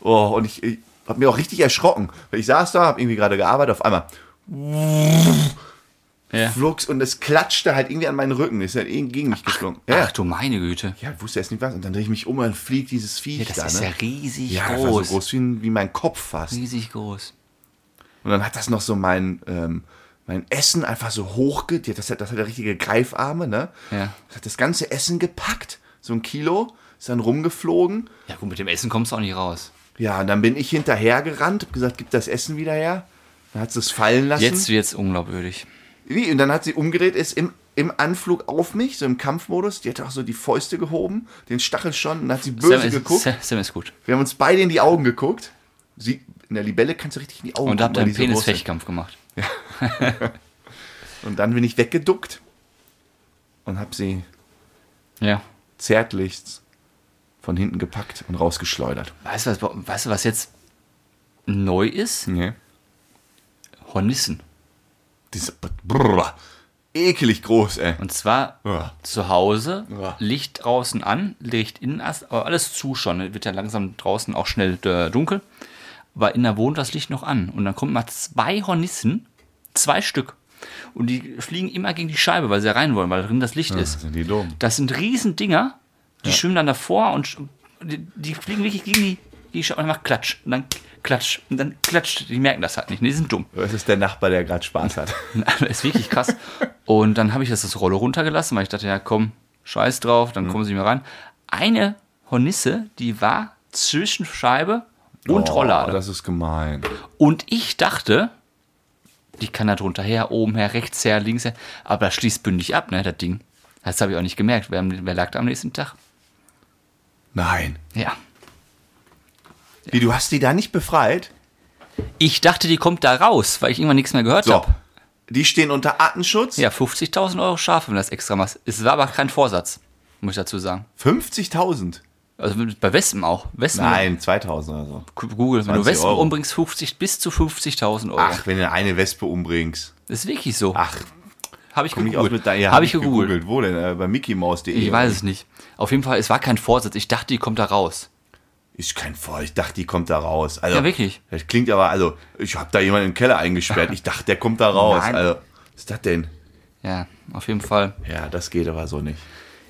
oh, und ich, ich habe mir auch richtig erschrocken. Weil ich saß da, habe irgendwie gerade gearbeitet, auf einmal ja. flugs und es klatschte halt irgendwie an meinen Rücken. Ist halt irgendwie gegen mich geflogen. Ja, Ach du meine Güte. ja, ich wusste erst nicht was. Und dann drehe ich mich um und fliegt dieses Viech Ja, das da. ist ne? ja riesig ja, groß. so groß wie, wie mein Kopf fast. Riesig groß. Und dann hat das noch so mein, ähm, mein Essen einfach so hochge... Das hat, das hat ja richtige Greifarme, ne? Ja. Das hat das ganze Essen gepackt. So ein Kilo. Ist dann rumgeflogen. Ja gut, mit dem Essen kommst du auch nicht raus. Ja, und dann bin ich hinterher gerannt, hab gesagt, gib das Essen wieder her. Dann hat sie es fallen lassen. Jetzt wird's unglaubwürdig. Wie? Und dann hat sie umgedreht, ist im, im Anflug auf mich, so im Kampfmodus. Die hat auch so die Fäuste gehoben, den Stachel schon, und dann hat sie böse Sam ist, geguckt. Sam, Sam ist gut. Wir haben uns beide in die Augen geguckt. Sie, in der Libelle kannst du richtig in die Augen Und da habt ihr einen. Penisfechtkampf gemacht. Und dann bin ich weggeduckt und hab sie Ja. zärtlichst von hinten gepackt und rausgeschleudert. Weißt du, was, weißt du, was jetzt neu ist? Nee. Hornissen. Diese brrr, ekelig groß, ey. Und zwar Ja. zu Hause, Ja. Licht draußen an, Licht innen, aber alles zu schon. Es Wird ja langsam draußen auch schnell dunkel. Aber in der Wohnung das Licht noch an. Und dann kommen mal zwei Hornissen, zwei Stück. Und die fliegen immer gegen die Scheibe, weil sie rein wollen, weil drin das Licht ist. Sind die dumm. Das sind riesen Dinger, die schwimmen dann davor und die, die fliegen wirklich gegen die, die Scheibe und dann macht Klatsch. Und dann Klatsch. Und dann klatscht. Die merken das halt nicht. Die sind dumm. Das ist der Nachbar, der gerade Spaß hat. Das ist wirklich krass. Und dann habe ich das, das Rolle runtergelassen, weil ich dachte, ja komm, scheiß drauf, dann kommen sie mir rein. Eine Hornisse, die war zwischen Scheibe und Oh, Rolllade. Das ist gemein. Und ich dachte, die kann da drunter her, oben her, rechts her, links her. Aber das schließt bündig ab, ne, das Ding. Das habe ich auch nicht gemerkt. Wer, wer lag da am nächsten Tag? Nein. Ja. Wie, du hast die da nicht befreit? Ich dachte, die kommt da raus, weil ich irgendwann nichts mehr gehört So. habe. Die stehen unter Artenschutz? Ja, 50.000 Euro Strafe, wenn das extra machst. Es war aber kein Vorsatz, muss ich dazu sagen. 50.000? Also bei Wespen auch. Wespen, Nein, 2.000 oder so. Google, wenn du 20 Wespen Euro. umbringst, 50 bis zu 50.000 Euro. Ach, wenn du eine Wespe umbringst. Das ist wirklich so. Ach, Habe ich gegoogelt. Ja, Habe ich gegoogelt. Wo denn? Äh, bei mickeymaus.de. Ich weiß es nicht. Auf jeden Fall, es war kein Vorsatz. Ich dachte, die kommt da raus. Ist kein Voll. Ich dachte, die kommt da raus. Also, Ja, wirklich. Das klingt aber, also, ich habe da jemanden im Keller eingesperrt. Ich dachte, der kommt da raus. Nein. Also, was ist das denn? Ja, auf jeden Fall. Ja, das geht aber so nicht.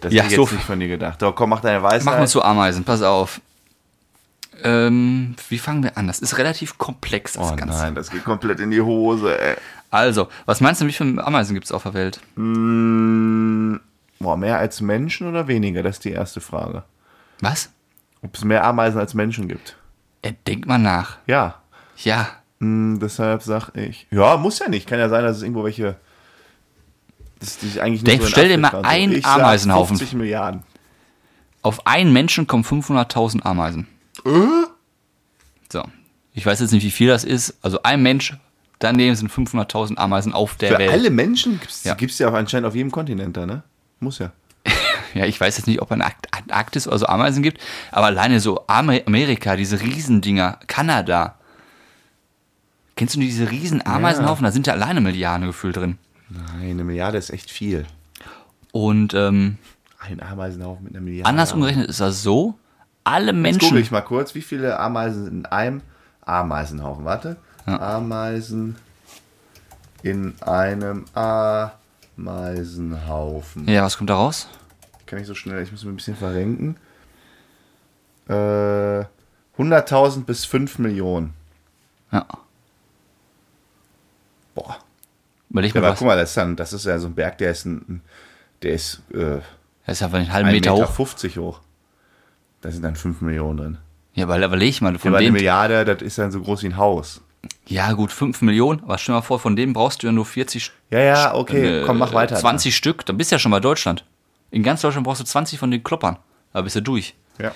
Das Ja, hätte ich so- jetzt nicht von dir gedacht. Doch, komm, mach deine Weisheit. Machen wir zu Ameisen, pass auf. Ähm, wie fangen wir an? Das ist relativ komplex, das Oh Ganze. nein, das geht komplett in die Hose, ey. Also, was meinst du, wie viele Ameisen gibt es auf der Welt? Mm, boah, mehr als Menschen oder weniger? Das ist die erste Frage. Was? Ob es mehr Ameisen als Menschen gibt? Ja, denk mal nach. Ja. Ja, Mm, deshalb sag ich. Ja, muss ja nicht. Kann ja sein, dass es irgendwo welche. Das, die sich eigentlich nur Denk- so stell dir mal einen Ich Ameisenhaufen. 50 Milliarden. auf einen Menschen kommen 500.000 Ameisen. Äh? So. Ich weiß jetzt nicht, wie viel das ist. Also ein Mensch, daneben sind 500.000 Ameisen auf der Für Welt. alle Menschen gibt es Ja. ja. ja anscheinend auf jedem Kontinent da, ne? Muss ja. Ja, ich weiß jetzt nicht, ob es Antarktis oder so Ameisen gibt, aber alleine so Amer- Amerika, diese Riesendinger, Kanada. Kennst du diese riesen Ameisenhaufen? Da sind ja alleine Milliarden gefühlt drin. Nein, eine Milliarde ist echt viel. Und ähm, Ein Ameisenhaufen mit einer Milliarde. anders umgerechnet ist das so, alle Jetzt google Menschen, ich mal kurz, wie viele Ameisen in einem Ameisenhaufen. Warte. Ameisen in einem Ameisenhaufen. ja, was kommt da raus? Kann ich so schnell, ich muss mich ein bisschen verrenken. Äh, 100.000 bis 5 Millionen. Ja, Boah. Überleg Ja, mal aber was. guck mal, das ist, dann, das ist ja so ein Berg, der ist, ein, der ist äh, Das ist ja einen halben 1,50 Meter Meter hoch. 50 hoch. Da sind dann 5 Millionen drin. Ja, aber überleg mal, von Aber eine dem, Milliarde, das ist dann so groß wie ein Haus. ja gut, 5 Millionen, aber stell dir mal vor, von dem brauchst du ja nur 40, Ja, ja, okay, äh, komm, mach weiter. 20 Stück, dann bist du ja schon bei Deutschland. In ganz Deutschland brauchst du 20 von den Kloppern, da bist du durch. Ja.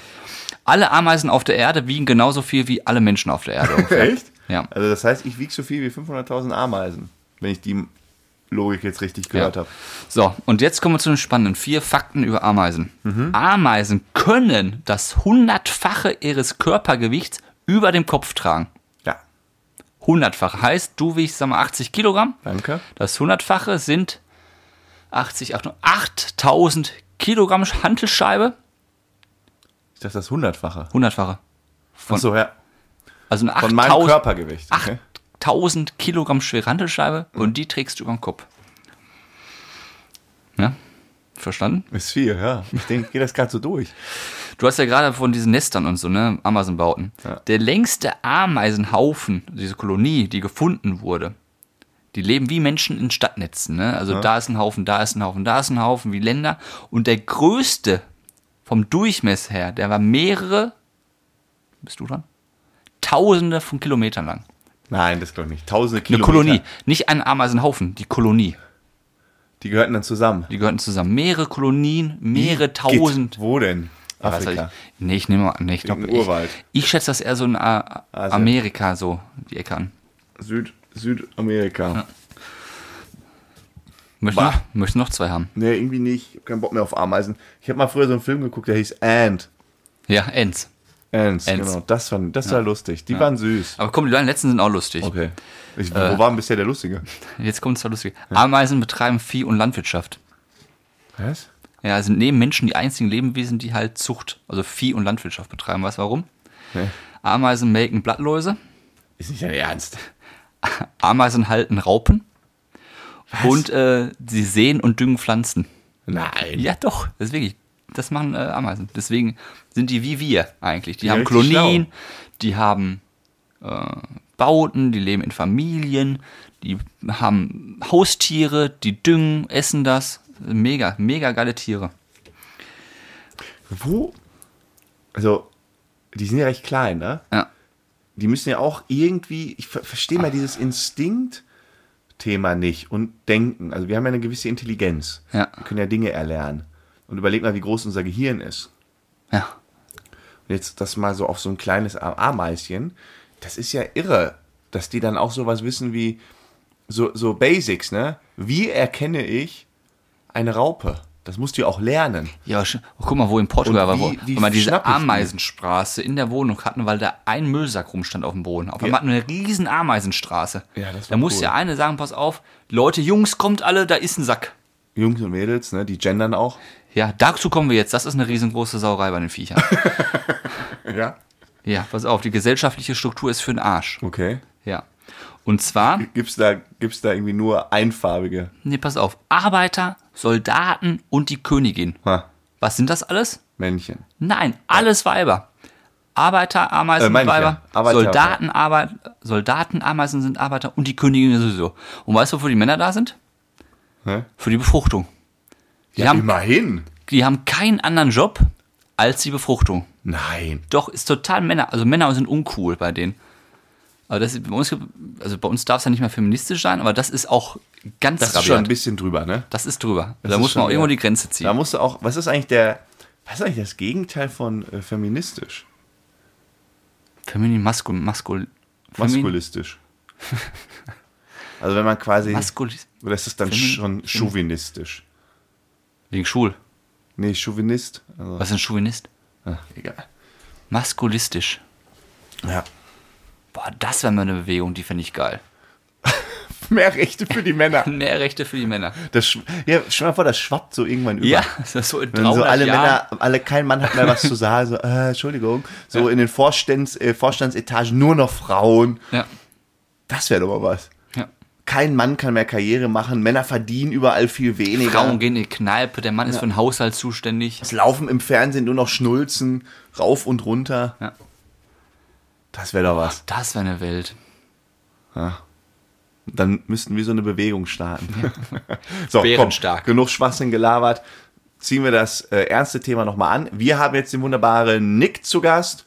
Alle Ameisen auf der Erde wiegen genauso viel wie alle Menschen auf der Erde. Echt? Ja. Also das heißt, ich wiege so viel wie 500.000 Ameisen, wenn ich die Logik jetzt richtig gehört Ja. habe. So, und jetzt kommen wir zu den spannenden vier Fakten über Ameisen. Mhm. Ameisen können das hundertfache ihres Körpergewichts über dem Kopf tragen. Ja. hundertfache. Heißt, du wiegst, sag mal, 80 Kilogramm. Danke. Das hundertfache sind 80, 8000 Kilogramm Hantelscheibe. Ich dachte, das hundertfache. Hundertfache. Ach so, ja. Also eine Von meinem 8000 Körpergewicht. Okay. 8000 Kilogramm schwere Hantelscheibe und die trägst du über den Kopf. Ja? Verstanden? Ist viel, ja. Ich denke, geht das gerade so durch. Du hast ja gerade von diesen Nestern und so, ne? Amazon-Bauten. Ja. Der längste Ameisenhaufen, diese Kolonie, die gefunden wurde, die leben wie Menschen in Stadtnetzen, ne? Also da ist ein Haufen, da ist ein Haufen, da ist ein Haufen, wie Länder. Und der größte vom Durchmesser her, der war mehrere, bist du dran? Tausende von Kilometern lang. Nein, das glaube ich nicht. Tausende Eine Kilometer. Kolonie. Nicht ein Ameisenhaufen, die Kolonie. Die gehörten dann zusammen. Die gehörten zusammen. Mehrere Kolonien, mehrere tausend. Geht. Wo denn? Afrika. Ich, nee, ich nehme mal, nee, ich ich, Urwald. ich schätze das eher so in A Asien. Amerika, so die Ecke an. Süd, Südamerika. Möchte Bah. noch, möchte noch zwei haben. Nee, irgendwie nicht. Ich hab keinen Bock mehr auf Ameisen. Ich habe mal früher so einen Film geguckt, der hieß Ant. Ja, Ents. Ants, Ants. genau. Das, fand, das war lustig. Die waren süß. Aber komm, die beiden letzten sind auch lustig. Okay. Ich, Äh. wo war denn bisher der Lustige? Jetzt kommt es zwar lustig. Ameisen betreiben Vieh- und Landwirtschaft. Was? Ja, sind neben Menschen die einzigen Lebewesen, die halt Zucht, also Vieh- und Landwirtschaft betreiben. Weißt du warum? Nee. Ameisen melken Blattläuse, Ist nicht dein Ernst. Ameisen halten Raupen und äh, sie säen und düngen Pflanzen. Nein. Ja, doch, das ist wirklich. Das machen äh, Ameisen. Deswegen sind die wie wir eigentlich. Die Ja, haben Kolonien, die haben äh, Bauten, die leben in Familien, die haben Haustiere, die düngen, essen das. Mega, mega geile Tiere. Wo? Also, die sind ja recht klein, ne? Ja. Die müssen ja auch irgendwie, ich ver verstehe mal dieses Instinkt-Thema nicht und denken. Also wir haben ja eine gewisse Intelligenz. Ja. Wir können ja Dinge erlernen. Und überleg mal, wie groß unser Gehirn ist. Ja. Und jetzt das mal so auf so ein kleines Ameischen, das ist ja irre, dass die dann auch sowas wissen wie so, so Basics, ne? Wie erkenne ich eine Raupe? Das musst du ja auch lernen. Ja, guck mal, wo in Portugal war, wo, wie- man diese? Ameisenstraße in der Wohnung hatten, weil da ein Müllsack rumstand auf dem Boden. Auf einmal hatten wir eine riesen Ameisenstraße. Ja, das war da muss cool. der eine sagen, pass auf, Leute, Jungs, kommt alle, da ist ein Sack. Jungs und Mädels, ne? Die gendern auch. Ja, dazu kommen wir jetzt. Das ist eine riesengroße Sauerei bei den Viechern. Ja. ja, pass auf, die gesellschaftliche Struktur ist für den Arsch. Okay. Ja. Und zwar, Gibt's da, gibt's da irgendwie nur einfarbige? nee, pass auf, Arbeiter, Soldaten und die Königin. Ha, Was sind das alles? Männchen. Nein, alles Weiber. Arbeiter, Ameisen, Äh, Weiber. Arbeiter, Soldaten, Arbeit, Soldaten, Ameisen sind Arbeiter und die Königin sowieso. Und weißt du, wofür die Männer da sind? Hä? Für die Befruchtung. Die, Ja, haben, immerhin. die haben keinen anderen Job als die Befruchtung. Nein. Doch, ist total Männer. Also Männer sind uncool bei denen. Aber das ist, bei uns, also bei uns darf es ja nicht mehr feministisch sein, aber das ist auch ganz Das ist rabiat. schon ein bisschen drüber, ne? Das ist drüber. Das da ist muss man auch irgendwo die Grenze ziehen. Da musst du auch, was ist eigentlich der, was ist eigentlich das Gegenteil von äh, feministisch? Feminin, maskul, maskul, Femin- Maskulistisch. also wenn man quasi, Maskul, oder ist das dann Femin- schon chauvinistisch? wegen schwul. Nee, Chauvinist. Also, Was ist ein Chauvinist? ah, egal. Maskulistisch. Ja. Boah, das wäre mal eine Bewegung, die fände ich geil. Mehr Rechte für die Männer. Mehr Rechte für die Männer. Das, ja, stell mal vor, das schwappt so irgendwann über. Ja, das ist so in Wenn 300 so alle Jahren. Männer, alle, kein Mann hat mehr was zu sagen, so, äh, Entschuldigung, so in den Vorstands, äh, Vorstandsetagen nur noch Frauen. Ja, Das wäre doch mal was. Ja. Kein Mann kann mehr Karriere machen, Männer verdienen überall viel weniger. Frauen gehen in die Kneipe, der Mann ist für den Haushalt zuständig. Es laufen im Fernsehen nur noch Schnulzen, rauf und runter. Ja. Das wäre doch was. Das wäre eine Welt. Dann müssten wir so eine Bewegung starten. so, Bärenstark. komm, genug Schwachsinn gelabert. Ziehen wir das äh, ernste Thema nochmal an. Wir haben jetzt den wunderbaren Nick zu Gast.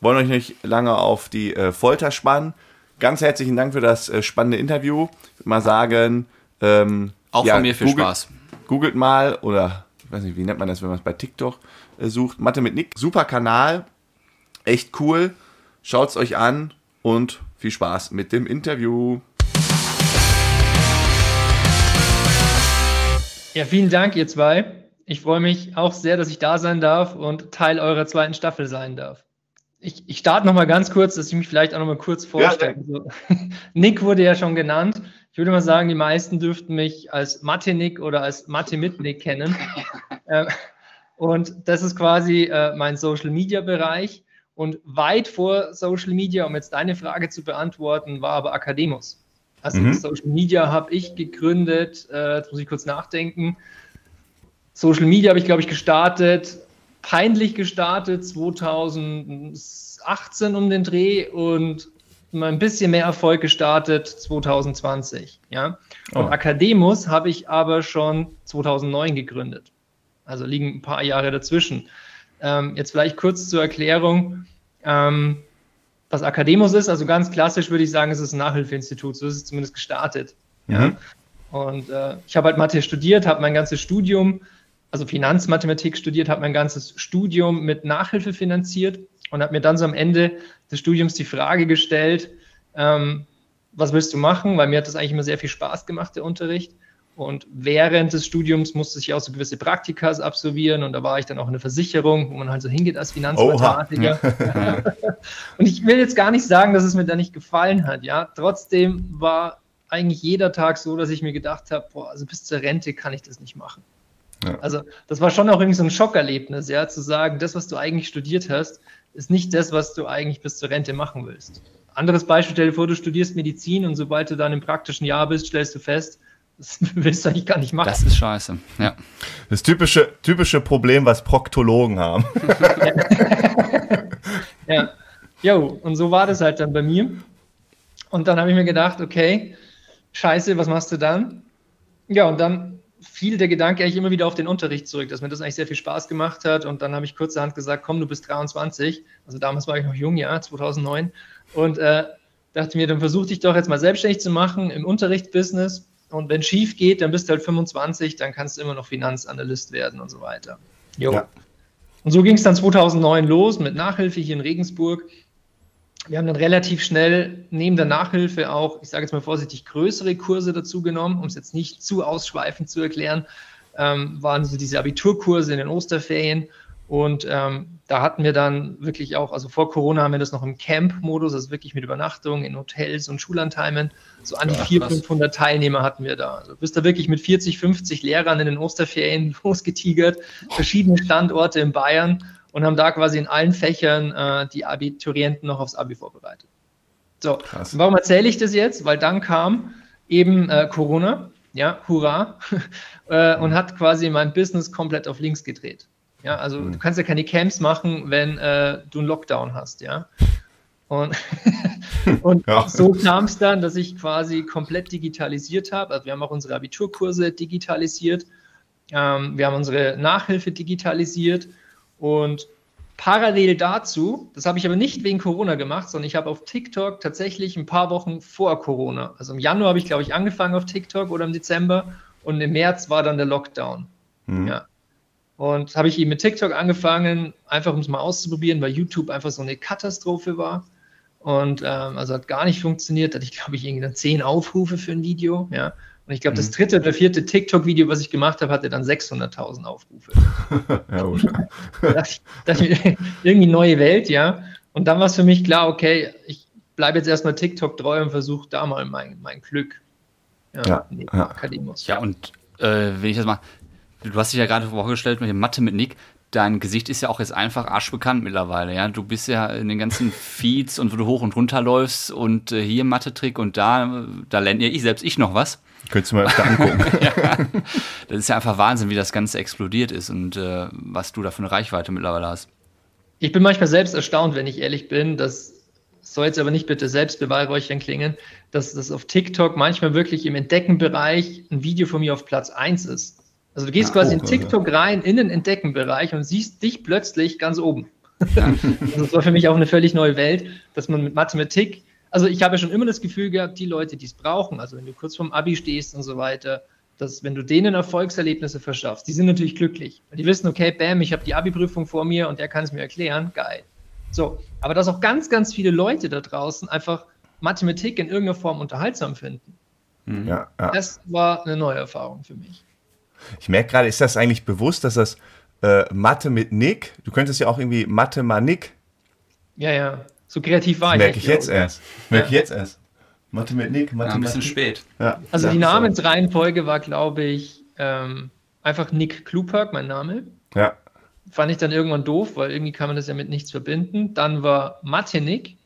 Wollen euch nicht lange auf die äh, Folter spannen. Ganz herzlichen Dank für das äh, spannende Interview. Ich würde mal sagen, ähm, Auch ja, von mir viel googelt- Spaß. Googelt mal oder ich weiß nicht, wie nennt man das, wenn man es bei TikTok äh, sucht. Mathe mit Nick. Super Kanal. Echt cool. Schaut's euch an und viel Spaß mit dem Interview. Ja, vielen Dank, ihr zwei. Ich freue mich auch sehr, dass ich da sein darf und Teil eurer zweiten Staffel sein darf. Ich, ich starte nochmal ganz kurz, dass ich mich vielleicht auch nochmal kurz vorstelle. Ja, also, Nick wurde ja schon genannt. Ich würde mal sagen, die meisten dürften mich als Mathe-Nick oder als Mathe-mit-Nick kennen. Ähm, und das ist quasi äh, mein Social-Media-Bereich. Und weit vor Social Media, um jetzt deine Frage zu beantworten, war aber Akademus. Also mhm. Social Media habe ich gegründet, äh, jetzt muss ich kurz nachdenken. Social Media habe ich, glaube ich, gestartet peinlich gestartet 2018 um den Dreh und mal ein bisschen mehr Erfolg gestartet 2020. Ja? Und oh. Akademus habe ich aber schon 2009 gegründet. Also liegen ein paar Jahre dazwischen. Ähm, jetzt vielleicht kurz zur Erklärung, ähm, was Akademus ist. Also ganz klassisch würde ich sagen, es ist ein Nachhilfeinstitut. So ist es zumindest gestartet. Mhm. Ja? Und äh, ich habe halt Mathe studiert, habe mein ganzes Studium also Finanzmathematik studiert, habe mein ganzes Studium mit Nachhilfe finanziert und habe mir dann so am Ende des Studiums die Frage gestellt, ähm, was willst du machen? Weil mir hat das eigentlich immer sehr viel Spaß gemacht, der Unterricht. Und während des Studiums musste ich auch so gewisse Praktikas absolvieren und da war ich dann auch in der Versicherung, wo man halt so hingeht als Finanzmathematiker. und ich will jetzt gar nicht sagen, dass es mir da nicht gefallen hat, ja. Trotzdem war eigentlich jeder Tag so, dass ich mir gedacht habe, boah, also bis zur Rente kann ich das nicht machen. Ja. Also das war schon auch irgendwie so ein Schockerlebnis, ja, zu sagen, das, was du eigentlich studiert hast, ist nicht das, was du eigentlich bis zur Rente machen willst. Anderes Beispiel, stell dir vor, du studierst Medizin und sobald du dann im praktischen Jahr bist, stellst du fest, das willst du eigentlich gar nicht machen. Das ist scheiße, ja. Das typische, typische Problem, was Proktologen haben. ja. Jo, und so war das halt dann bei mir. Und dann habe ich mir gedacht, okay, scheiße, was machst du dann? Ja, und dann fiel der Gedanke eigentlich immer wieder auf den Unterricht zurück, dass mir das eigentlich sehr viel Spaß gemacht hat. Und dann habe ich kurzerhand gesagt, komm, du bist 23. Also damals war ich noch jung, ja, 2009. Und äh, dachte mir, dann versuch dich doch jetzt mal selbstständig zu machen im Unterrichtsbusiness. Und wenn schief geht, dann bist du halt 25, dann kannst du immer noch Finanzanalyst werden und so weiter. Jo. Ja. Und so ging es dann 2009 los mit Nachhilfe hier in Regensburg wir haben dann relativ schnell neben der Nachhilfe auch, ich sage jetzt mal vorsichtig, größere Kurse dazu genommen, um es jetzt nicht zu ausschweifend zu erklären, ähm, waren so diese Abiturkurse in den Osterferien. Und ähm, da hatten wir dann wirklich auch, also vor Corona haben wir das noch im Camp-Modus, also wirklich mit Übernachtung in Hotels und Schullandheimen. So an die ja, 400, 500 Teilnehmer hatten wir da. Also bist da wirklich mit 40, 50 Lehrern in den Osterferien losgetigert, verschiedene Standorte in Bayern und haben da quasi in allen Fächern äh, die Abiturienten noch aufs Abi vorbereitet. So, warum erzähle ich das jetzt? Weil dann kam eben äh, Corona, ja, hurra, äh, und hat quasi mein Business komplett auf links gedreht. Ja, also mhm. du kannst ja keine Camps machen, wenn äh, du einen Lockdown hast, ja. Und, und ja. so kam es dann, dass ich quasi komplett digitalisiert habe. Also wir haben auch unsere Abiturkurse digitalisiert. Ähm, wir haben unsere Nachhilfe digitalisiert und parallel dazu, das habe ich aber nicht wegen Corona gemacht, sondern ich habe auf TikTok tatsächlich ein paar Wochen vor Corona, also im Januar habe ich, glaube ich, angefangen auf TikTok oder im Dezember und im März war dann der Lockdown. Mhm. Ja. Und habe ich eben mit TikTok angefangen, einfach um es mal auszuprobieren, weil YouTube einfach so eine Katastrophe war. Und ähm, also hat gar nicht funktioniert. Da hatte ich, glaube ich, irgendwie dann zehn Aufrufe für ein Video. Ja. Und ich glaube, mhm. das dritte oder vierte TikTok-Video, was ich gemacht habe, hatte dann 600.000 Aufrufe. ja, gut. da dachte dachte irgendwie neue Welt, ja. Und dann war es für mich klar, okay, ich bleibe jetzt erstmal TikTok treu und versuche da mal mein, mein Glück. Ja, ja, ja. Akademus. Ja, und äh, wenn ich das mal, du hast dich ja gerade vorgestellt mit dem Mathe mit Nick, dein Gesicht ist ja auch jetzt einfach arschbekannt mittlerweile, ja. Du bist ja in den ganzen Feeds und wo du hoch und runter läufst und äh, hier Mathe-Trick und da, da lerne ja ich selbst ich noch was. Könntest du mal öfter angucken. ja. Das ist ja einfach Wahnsinn, wie das Ganze explodiert ist und äh, was du da für eine Reichweite mittlerweile hast. Ich bin manchmal selbst erstaunt, wenn ich ehrlich bin. Das soll jetzt aber nicht bitte Selbstbeweihräuchern klingen, dass das auf TikTok manchmal wirklich im Entdeckenbereich ein Video von mir auf Platz 1 ist. Also du gehst ja, quasi oh, in TikTok rein, in den Entdeckenbereich und siehst dich plötzlich ganz oben. Ja. das war für mich auch eine völlig neue Welt, dass man mit Mathematik also ich habe ja schon immer das Gefühl gehabt, die Leute, die es brauchen, also wenn du kurz vorm Abi stehst und so weiter, dass wenn du denen Erfolgserlebnisse verschaffst, die sind natürlich glücklich. Weil die wissen, okay, bam, ich habe die Abi-Prüfung vor mir und der kann es mir erklären, geil. So, aber dass auch ganz, ganz viele Leute da draußen einfach Mathematik in irgendeiner Form unterhaltsam finden. Mhm. Ja, ja. Das war eine neue Erfahrung für mich. Ich merke gerade, ist das eigentlich bewusst, dass das äh, Mathe mit Nick, du könntest ja auch irgendwie Mathe mal Nick Ja, ja. So kreativ war ich. Merke ich jetzt erst. Merke ich Ja. jetzt erst. Mathe mit Nick, Mathe Ja, ein bisschen Nick. spät. Ja. Also Ja, die. Namensreihenfolge war, glaube ich, ähm, einfach Nick Kluperk, mein Name. Ja. Fand ich dann irgendwann doof, weil irgendwie kann man das ja mit nichts verbinden. Dann war Mathe Nick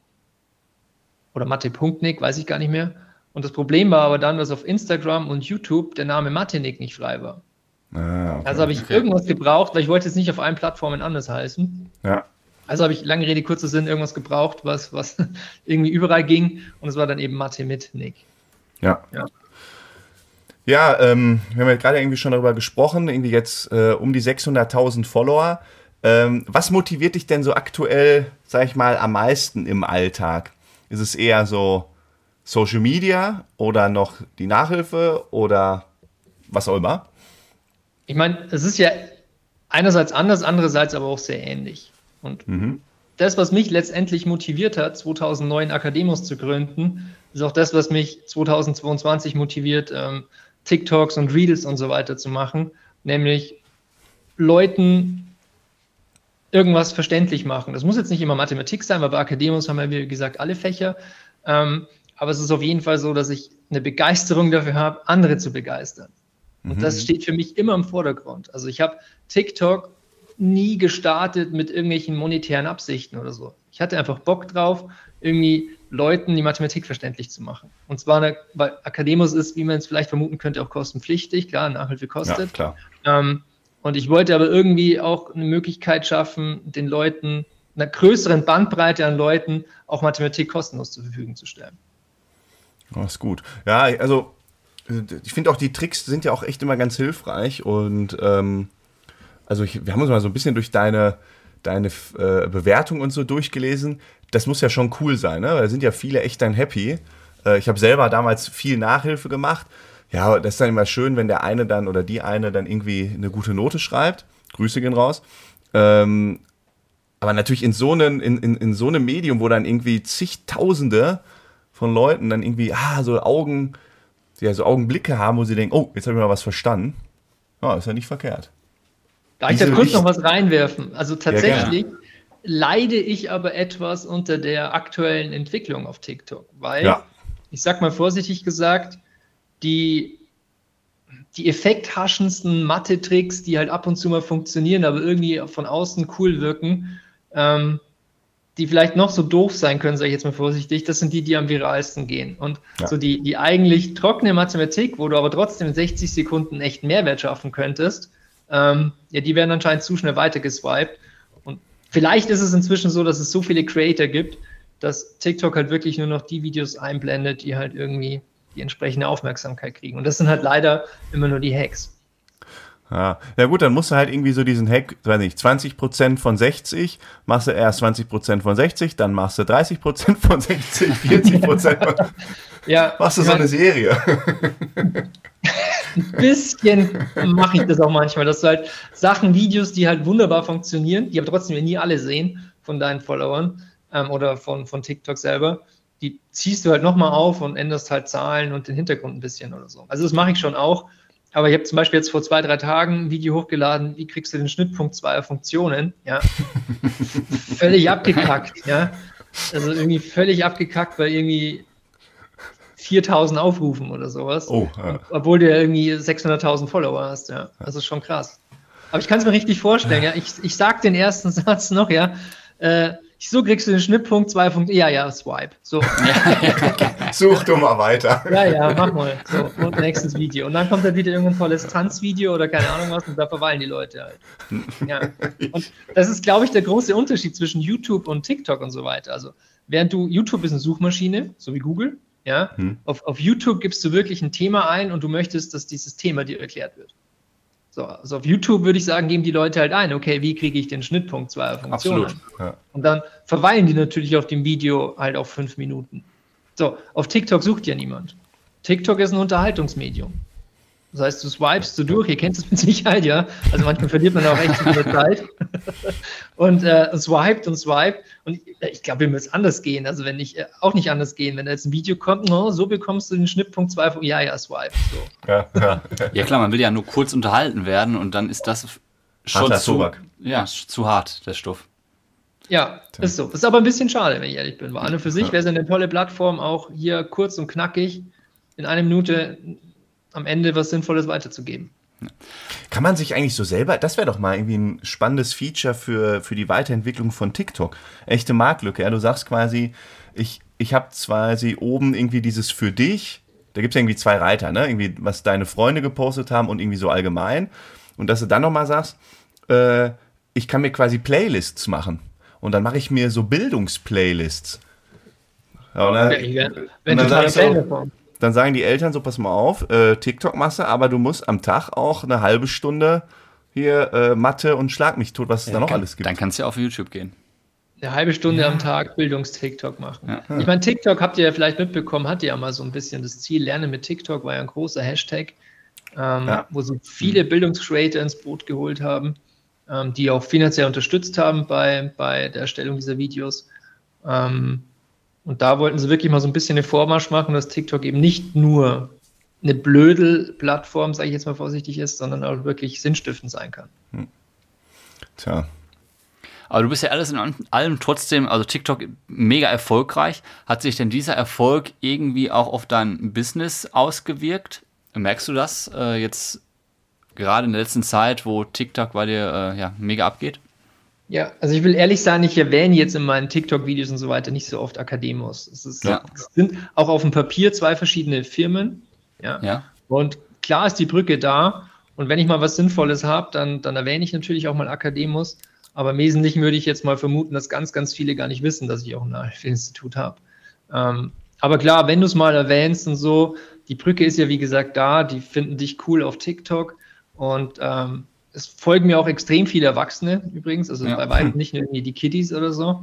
oder Mathe.Nick, weiß ich gar nicht mehr. Und das Problem war aber dann, dass auf Instagram und YouTube der Name Mathe Nick nicht frei war. Ah, okay. Also habe ich Okay. irgendwas gebraucht, weil ich wollte jetzt nicht auf allen Plattformen anders heißen. ja. Also habe ich lange Rede, kurzer Sinn irgendwas gebraucht, was, was irgendwie überall ging. Und es war dann eben Mathe mit Nick. Ja. Ja. Ja, ähm, wir haben ja gerade irgendwie schon darüber gesprochen, irgendwie jetzt äh, um die 600.000 Follower. Ähm, was motiviert dich denn so aktuell, sag ich mal, am meisten im Alltag? Ist es eher so Social Media oder noch die Nachhilfe oder was auch immer? Ich meine, es ist ja einerseits anders, andererseits aber auch sehr ähnlich. Und das, was mich letztendlich motiviert hat, 2009 Akademus zu gründen, ist auch das, was mich 2022 motiviert, ähm, TikToks und Reels und so weiter zu machen, nämlich Leuten irgendwas verständlich machen. Das muss jetzt nicht immer Mathematik sein, weil bei Akademus haben wir, wie gesagt, alle Fächer. Ähm, aber es ist auf jeden Fall so, dass ich eine Begeisterung dafür habe, andere zu begeistern. Und das steht für mich immer im Vordergrund. Also ich habe TikTok nie gestartet mit irgendwelchen monetären Absichten oder so. Ich hatte einfach Bock drauf, irgendwie Leuten die Mathematik verständlich zu machen. Und zwar, eine, weil Akademus ist, wie man es vielleicht vermuten könnte, auch kostenpflichtig. Klar, Nachhilfe Ja, kostet. klar. Ähm, und ich wollte aber irgendwie auch eine Möglichkeit schaffen, den Leuten, einer größeren Bandbreite an Leuten, auch Mathematik kostenlos zur Verfügung zu stellen. Oh, ist gut. Ja, also ich finde auch die Tricks sind ja auch echt immer ganz hilfreich und ähm, also ich, wir haben uns mal so ein bisschen durch deine deine äh, Bewertung und so durchgelesen. Das muss ja schon cool sein, ne? Weil Da sind ja viele echt dann happy. Äh, ich habe selber damals viel Nachhilfe gemacht. Ja, das ist dann immer schön, wenn der eine dann oder die eine dann irgendwie eine gute Note schreibt. Grüße gehen raus. Ähm, aber natürlich in so, einem, in, in, in so einem Medium, wo dann irgendwie zigtausende von Leuten dann irgendwie, ah, so Augen, ja, so Augenblicke haben, wo sie denken, oh, jetzt habe ich mal was verstanden. Ja, ist ja nicht verkehrt. Darf ich da Diese kurz noch was reinwerfen? Also tatsächlich gerne. leide ich aber etwas unter der aktuellen Entwicklung auf TikTok, weil, Ja. ich sag mal vorsichtig gesagt, die, die effekthaschendsten Mathe-Tricks, die halt ab und zu mal funktionieren, aber irgendwie von außen cool wirken, ähm, die vielleicht noch so doof sein können, sage ich jetzt mal vorsichtig, das sind die, die am viralsten gehen. Und Ja. so die, die eigentlich trockene Mathematik, wo du aber trotzdem in 60 Sekunden echt Mehrwert schaffen könntest, ähm, ja, die werden anscheinend zu schnell weitergeswiped. Und vielleicht ist es inzwischen so, dass es so viele Creator gibt, dass TikTok halt wirklich nur noch die Videos einblendet, die halt irgendwie die entsprechende Aufmerksamkeit kriegen. Und das sind halt leider immer nur die Hacks. Ja. ja gut, dann musst du halt irgendwie so diesen Hack, weiß nicht, 20% von 60, machst du erst 20% von 60, dann machst du 30% von 60, 40% von, Ja, machst du so eine Serie. ein bisschen mache ich das auch manchmal, dass du halt Sachen, Videos, die halt wunderbar funktionieren, die aber trotzdem wir nie alle sehen von deinen Followern ähm, oder von, von TikTok selber, die ziehst du halt nochmal auf und änderst halt Zahlen und den Hintergrund ein bisschen oder so. Also das mache ich schon auch. Aber ich habe zum Beispiel jetzt vor zwei, drei Tagen ein Video hochgeladen, wie kriegst du den Schnittpunkt zweier Funktionen? Ja. völlig abgekackt, ja. Also irgendwie völlig abgekackt, weil irgendwie 4000 Aufrufen oder sowas. Oh, ja. Obwohl du ja irgendwie 600.000 Follower hast, ja. Das ist schon krass. Aber ich kann es mir richtig vorstellen, ja. Ich, ich sag den ersten Satz noch, ja. Äh, so kriegst du den Schnittpunkt, zwei Punkte. Ja, ja, Swipe. So, Such du mal weiter. ja, ja, mach mal. So, und nächstes Video. Und dann kommt dann wieder irgendein tolles Tanzvideo oder keine Ahnung was und da verweilen die Leute halt. Ja. Und das ist, glaube ich, der große Unterschied zwischen YouTube und TikTok und so weiter. Also, während du, YouTube ist eine Suchmaschine, so wie Google, ja. Auf, auf YouTube gibst du wirklich ein Thema ein und du möchtest, dass dieses Thema dir erklärt wird. So, also auf YouTube würde ich sagen, geben die Leute halt ein, okay, wie kriege ich den Schnittpunkt zweier Funktionen? Absolut. Ja. Und dann verweilen die natürlich auf dem Video halt auf fünf Minuten. So, auf TikTok sucht ja niemand. TikTok ist ein Unterhaltungsmedium. Das heißt, du swipest so durch, ihr kennt es mit Sicherheit, ja. Also manchmal verliert man auch echt viel Zeit. und äh, swiped und swiped. Und ich glaube, mir wird es anders gehen. Also wenn nicht, äh, auch nicht anders gehen. Wenn da jetzt ein Video kommt, no, so bekommst du den Schnittpunkt zwei, ja, ja, swipe. So. Ja, ja. Ja klar, man will ja nur kurz unterhalten werden und dann ist das schon Harter zu, Tobak. ja, zu hart, der Stoff. Ja, ist so. Ist aber ein bisschen schade, wenn ich ehrlich bin. War an und für sich wäre es eine tolle Plattform, auch hier kurz und knackig in einer Minute am Ende was Sinnvolles weiterzugeben. Kann man sich eigentlich so selber, das wäre doch mal irgendwie ein spannendes Feature für, für die Weiterentwicklung von TikTok. Echte Marktlücke, ja, du sagst quasi, ich, ich habe quasi oben irgendwie dieses für dich, da gibt es irgendwie zwei Reiter, ne? Irgendwie, was deine Freunde gepostet haben und irgendwie so allgemein. Und dass du dann nochmal sagst, äh, ich kann mir quasi Playlists machen. Und dann mache ich mir so Bildungsplaylists. Ja, ja, wenn dann, sag so, dann sagen die Eltern so, pass mal auf, äh, TikTok-Masse, aber du musst am Tag auch eine halbe Stunde hier äh, Mathe und Schlag mich tot, was es ja, da noch kann, alles gibt. Dann kannst du ja auf YouTube gehen. Eine halbe Stunde ja. am Tag Bildungs-TikTok machen. Ja. Ich meine, TikTok habt ihr ja vielleicht mitbekommen, hat ja mal so ein bisschen das Ziel, Lerne mit TikTok war ja ein großer Hashtag, ähm, ja. wo so viele mhm. Bildungscreator ins Boot geholt haben, ähm, die auch finanziell unterstützt haben bei, bei der Erstellung dieser Videos. Ähm, und da wollten sie wirklich mal so ein bisschen eine Vormarsch machen, dass TikTok eben nicht nur eine blöde Plattform, sage ich jetzt mal vorsichtig ist, sondern auch wirklich sinnstiftend sein kann. Hm. Tja, aber du bist ja alles in allem trotzdem, also TikTok mega erfolgreich. Hat sich denn dieser Erfolg irgendwie auch auf dein Business ausgewirkt? Merkst du das äh, jetzt gerade in der letzten Zeit, wo TikTok bei dir äh, ja, mega abgeht? Ja, also ich will ehrlich sein, ich erwähne jetzt in meinen TikTok-Videos und so weiter nicht so oft Akademos. Es, ist, ja. es sind auch auf dem Papier zwei verschiedene Firmen. Ja. ja. Und klar ist die Brücke da. Und wenn ich mal was Sinnvolles habe, dann, dann erwähne ich natürlich auch mal Akademos. Aber im Wesentlichen würde ich jetzt mal vermuten, dass ganz, ganz viele gar nicht wissen, dass ich auch ein Nachhilfeinstitut habe. Ähm, aber klar, wenn du es mal erwähnst und so, die Brücke ist ja wie gesagt da, die finden dich cool auf TikTok und ähm, es folgen mir auch extrem viele Erwachsene übrigens, also ja. bei weitem nicht nur irgendwie die Kiddies oder so.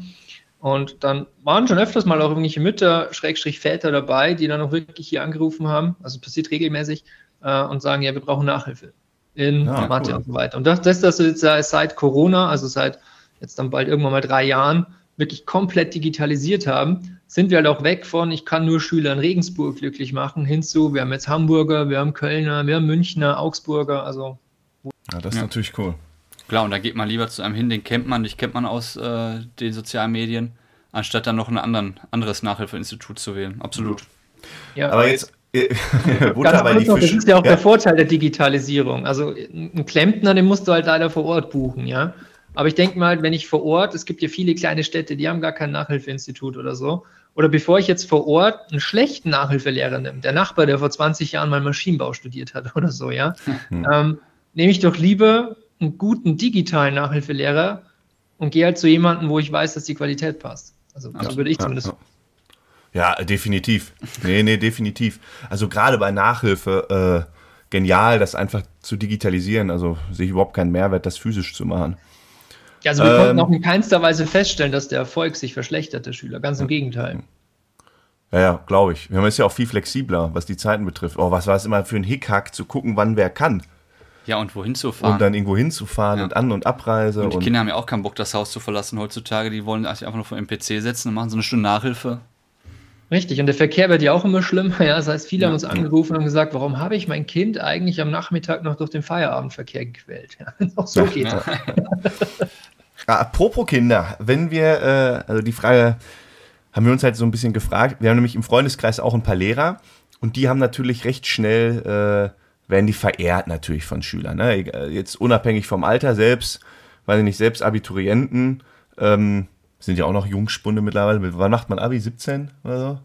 Und dann waren schon öfters mal auch irgendwelche Mütter, Schrägstrich Väter dabei, die dann auch wirklich hier angerufen haben, also passiert regelmäßig, äh, und sagen, ja, wir brauchen Nachhilfe in ja, Mathe cool. und so weiter. Und das, das, das ist jetzt seit Corona, also seit jetzt dann bald irgendwann mal drei Jahren, wirklich komplett digitalisiert haben, sind wir halt auch weg von, ich kann nur Schüler in Regensburg glücklich machen, hinzu, wir haben jetzt Hamburger, wir haben Kölner, wir haben Münchner, Augsburger, also. Ja, das ist ja. natürlich cool. Klar, und da geht man lieber zu einem hin, den kennt man, dich kennt man aus äh, den sozialen Medien, anstatt dann noch ein anderen, anderes Nachhilfeinstitut zu wählen. Absolut. Ja, aber jetzt, Butter bei die Fische. Das ist ja auch ja. der Vorteil der Digitalisierung. Also ein Klempner, den musst du halt leider vor Ort buchen, ja. Aber ich denke mal, wenn ich vor Ort, es gibt ja viele kleine Städte, die haben gar kein Nachhilfeinstitut oder so. Oder bevor ich jetzt vor Ort einen schlechten Nachhilfelehrer nehme, der Nachbar, der vor 20 Jahren mal Maschinenbau studiert hat oder so, ja, mhm. ähm, nehme ich doch lieber einen guten digitalen Nachhilfelehrer und gehe halt zu jemandem, wo ich weiß, dass die Qualität passt. Also so würde ich zumindest. Ja, ja. Ja, definitiv. Nee, nee, definitiv. Also gerade bei Nachhilfe, äh, genial, das einfach zu digitalisieren. Also sehe ich überhaupt keinen Mehrwert, das physisch zu machen. Ja, also wir ähm, konnten auch in keinster Weise feststellen, dass der Erfolg sich verschlechtert, der Schüler. Ganz im Gegenteil. Ja, ja, glaube ich. Wir haben es ja auch viel flexibler, was die Zeiten betrifft. Oh, was war es immer für ein Hickhack, zu gucken, wann wer kann. Ja, und wohin zu fahren. Und dann irgendwo hinzufahren ja. und An- und Abreise. Und die und Kinder haben ja auch keinen Bock, das Haus zu verlassen heutzutage. Die wollen einfach nur vor dem PC sitzen und machen so eine Stunde Nachhilfe. Richtig, und der Verkehr wird ja auch immer schlimmer. Ja? Das heißt, viele ja. haben uns angerufen und gesagt, warum habe ich mein Kind eigentlich am Nachmittag noch durch den Feierabendverkehr gequält? Ja, auch so geht ja. Apropos Kinder, wenn wir, äh, also die Frage haben wir uns halt so ein bisschen gefragt. Wir haben nämlich im Freundeskreis auch ein paar Lehrer und die haben natürlich recht schnell, äh, werden die verehrt natürlich von Schülern. Ne? Jetzt unabhängig vom Alter selbst, weil nicht selbst Abiturienten. Ähm, sind ja auch noch Jungspunde mittlerweile. Wann macht man Abi? 17 oder so?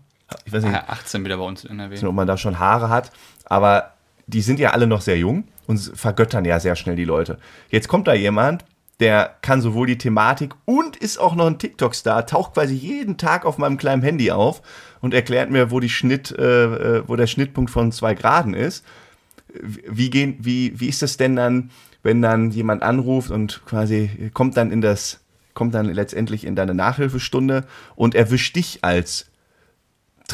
Ich weiß nicht. 18 wieder bei uns in NRW. Ob man da schon Haare hat. Aber die sind ja alle noch sehr jung und vergöttern ja sehr schnell die Leute. Jetzt kommt da jemand, der kann sowohl die Thematik und ist auch noch ein TikTok-Star, taucht quasi jeden Tag auf meinem kleinen Handy auf und erklärt mir, wo die Schnitt, äh, äh wo der Schnittpunkt von zwei Graden ist. Wie, gehen, wie, wie ist das denn dann, wenn dann jemand anruft und quasi kommt dann in das kommt dann letztendlich in deine Nachhilfestunde und erwischt dich als,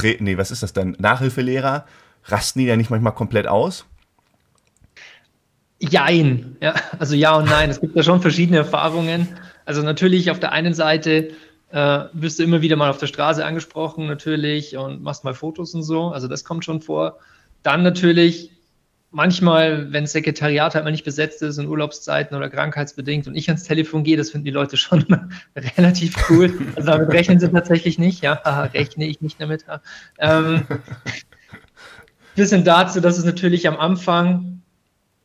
nee, was ist das dann, Nachhilfelehrer? Rasten die ja nicht manchmal komplett aus? Jein, ja, also ja und nein. Es gibt da schon verschiedene Erfahrungen. Also natürlich auf der einen Seite äh, wirst du immer wieder mal auf der Straße angesprochen, natürlich, und machst mal Fotos und so. Also das kommt schon vor. Dann natürlich manchmal, wenn das Sekretariat halt mal nicht besetzt ist in Urlaubszeiten oder krankheitsbedingt und ich ans Telefon gehe, das finden die Leute schon relativ cool. Also damit rechnen sie tatsächlich nicht, ja, rechne ich nicht damit. Ähm, bisschen dazu, dass es natürlich am Anfang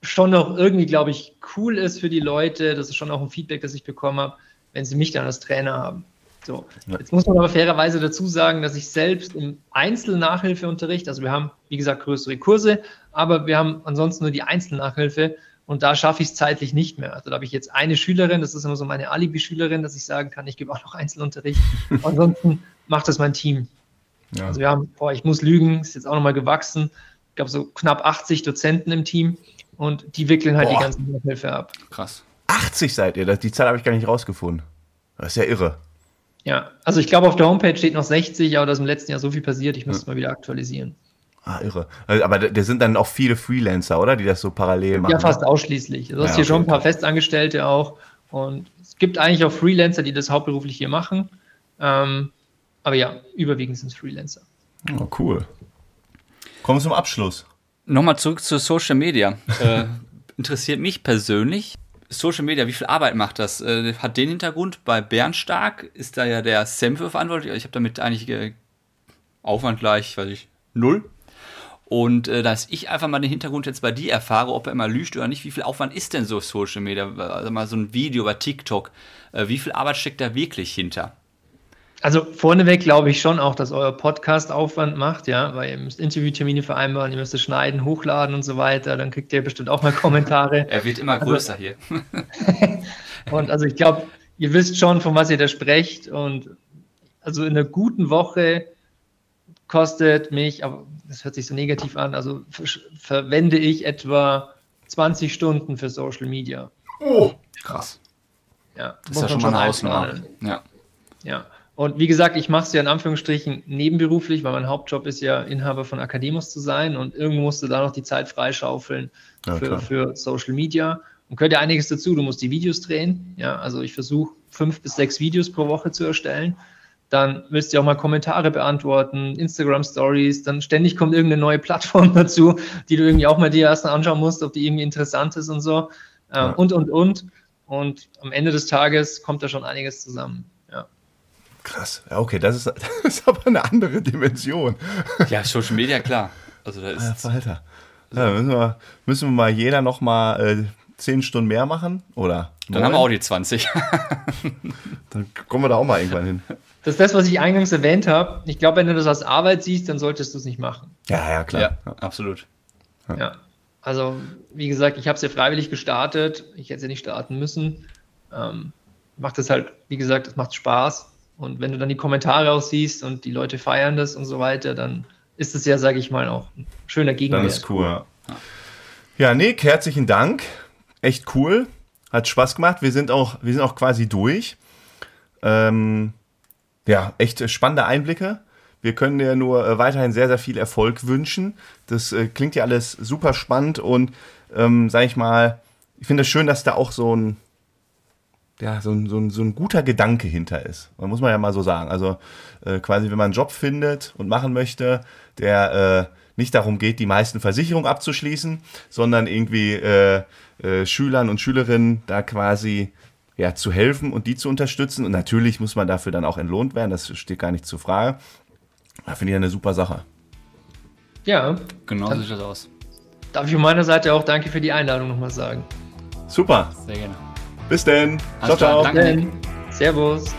schon noch irgendwie, glaube ich, cool ist für die Leute. Das ist schon auch ein Feedback, das ich bekommen habe, wenn sie mich dann als Trainer haben. So, jetzt muss man aber fairerweise dazu sagen, dass ich selbst im Einzelnachhilfeunterricht, also wir haben, wie gesagt, größere Kurse, aber wir haben ansonsten nur die Einzelnachhilfe und da schaffe ich es zeitlich nicht mehr. Also da habe ich jetzt eine Schülerin, das ist immer so meine Alibi-Schülerin, dass ich sagen kann, ich gebe auch noch Einzelunterricht. ansonsten macht das mein Team. Ja. Also wir haben, boah, ich muss lügen, ist jetzt auch nochmal gewachsen. Ich glaube, so knapp 80 Dozenten im Team und die wickeln halt boah. die ganze Nachhilfe ab. Krass. 80 seid ihr, die Zahl habe ich gar nicht rausgefunden. Das ist ja irre. Ja, also ich glaube, auf der Homepage steht noch 60, aber da ist im letzten Jahr so viel passiert, ich muss es mal wieder aktualisieren. Ah, irre. Also, aber da sind dann auch viele Freelancer, oder? Die das so parallel machen. Ja, fast ausschließlich. Du hast ja, hier schon ein paar Festangestellte auch. Und es gibt eigentlich auch Freelancer, die das hauptberuflich hier machen. Ähm, aber ja, überwiegend sind es Freelancer. Oh, cool. Kommen wir zum Abschluss. Nochmal zurück zu Social Media. äh, interessiert mich persönlich. Social Media, wie viel Arbeit macht das? Äh, hat den Hintergrund, bei Bernstark ist da ja der Sam verantwortlich. Ich habe damit eigentlich äh, Aufwand gleich, weiß ich, null. Und äh, dass ich einfach mal den Hintergrund jetzt bei dir erfahre, ob er immer lügt oder nicht, wie viel Aufwand ist denn so Social Media? Also mal so ein Video bei TikTok. Äh, wie viel Arbeit steckt da wirklich hinter? Also vorneweg glaube ich schon auch, dass euer Podcast Aufwand macht, ja, weil ihr müsst Interviewtermine vereinbaren, ihr müsst es schneiden, hochladen und so weiter, dann kriegt ihr bestimmt auch mal Kommentare. er wird immer größer also, hier. und also ich glaube, ihr wisst schon, von was ihr da sprecht und also in einer guten Woche kostet mich, aber das hört sich so negativ an, also verwende ich etwa 20 Stunden für Social Media. Oh, krass. Ja, das ist ja schon mal eine Ausnahme. Ja. Ja. Und wie gesagt, ich mache es ja in Anführungsstrichen nebenberuflich, weil mein Hauptjob ist ja, Inhaber von Akademus zu sein und irgendwo musst du da noch die Zeit freischaufeln ja, für, für, Social Media. Und gehört ja einiges dazu. Du musst die Videos drehen. Ja, also ich versuche fünf bis sechs Videos pro Woche zu erstellen. Dann willst du auch mal Kommentare beantworten, Instagram Stories. Dann ständig kommt irgendeine neue Plattform dazu, die du irgendwie auch mal dir erst anschauen musst, ob die irgendwie interessant ist und so. Ja. Und, und, und. Und am Ende des Tages kommt da schon einiges zusammen. Krass. Ja, okay, das ist, das ist aber eine andere Dimension. Ja, Social Media, klar. Also da ist. Alter, Alter. Ja, müssen, wir, müssen wir mal jeder noch mal äh, 10 Stunden mehr machen? Oder? Dann 9? haben wir auch die 20. dann kommen wir da auch mal irgendwann hin. Das ist das, was ich eingangs erwähnt habe. Ich glaube, wenn du das als Arbeit siehst, dann solltest du es nicht machen. Ja, ja, klar. Ja, ja. absolut. Ja. ja. Also, wie gesagt, ich habe es ja freiwillig gestartet. Ich hätte es ja nicht starten müssen. Ähm, macht es halt, wie gesagt, es macht Spaß. Und wenn du dann die Kommentare auch siehst und die Leute feiern das und so weiter, dann ist es ja, sage ich mal, auch ein schöner Gegenwert. Das ist cool. Ja. Nick, herzlichen Dank. Echt cool. Hat Spaß gemacht. Wir sind auch, wir sind auch quasi durch. Ähm, ja, echt spannende Einblicke. Wir können dir nur äh, weiterhin sehr, sehr viel Erfolg wünschen. Das äh, klingt ja alles super spannend und, ähm, sag ich mal, ich finde es schön, dass da auch so ein, ja, so ein, so, ein, so ein guter Gedanke hinter ist. Man muss man ja mal so sagen. Also äh, quasi, wenn man einen Job findet und machen möchte, der äh, nicht darum geht, die meisten Versicherungen abzuschließen, sondern irgendwie äh, äh, Schülern und Schülerinnen da quasi ja, zu helfen und die zu unterstützen. Und natürlich muss man dafür dann auch entlohnt werden, das steht gar nicht zur Frage. Da finde ich eine super Sache. Ja. Genau so sieht das aus. Darf ich von meiner Seite auch danke für die Einladung nochmal sagen. Super. Sehr gerne. Bis denn. Ciao, ciao. Danke. Servus.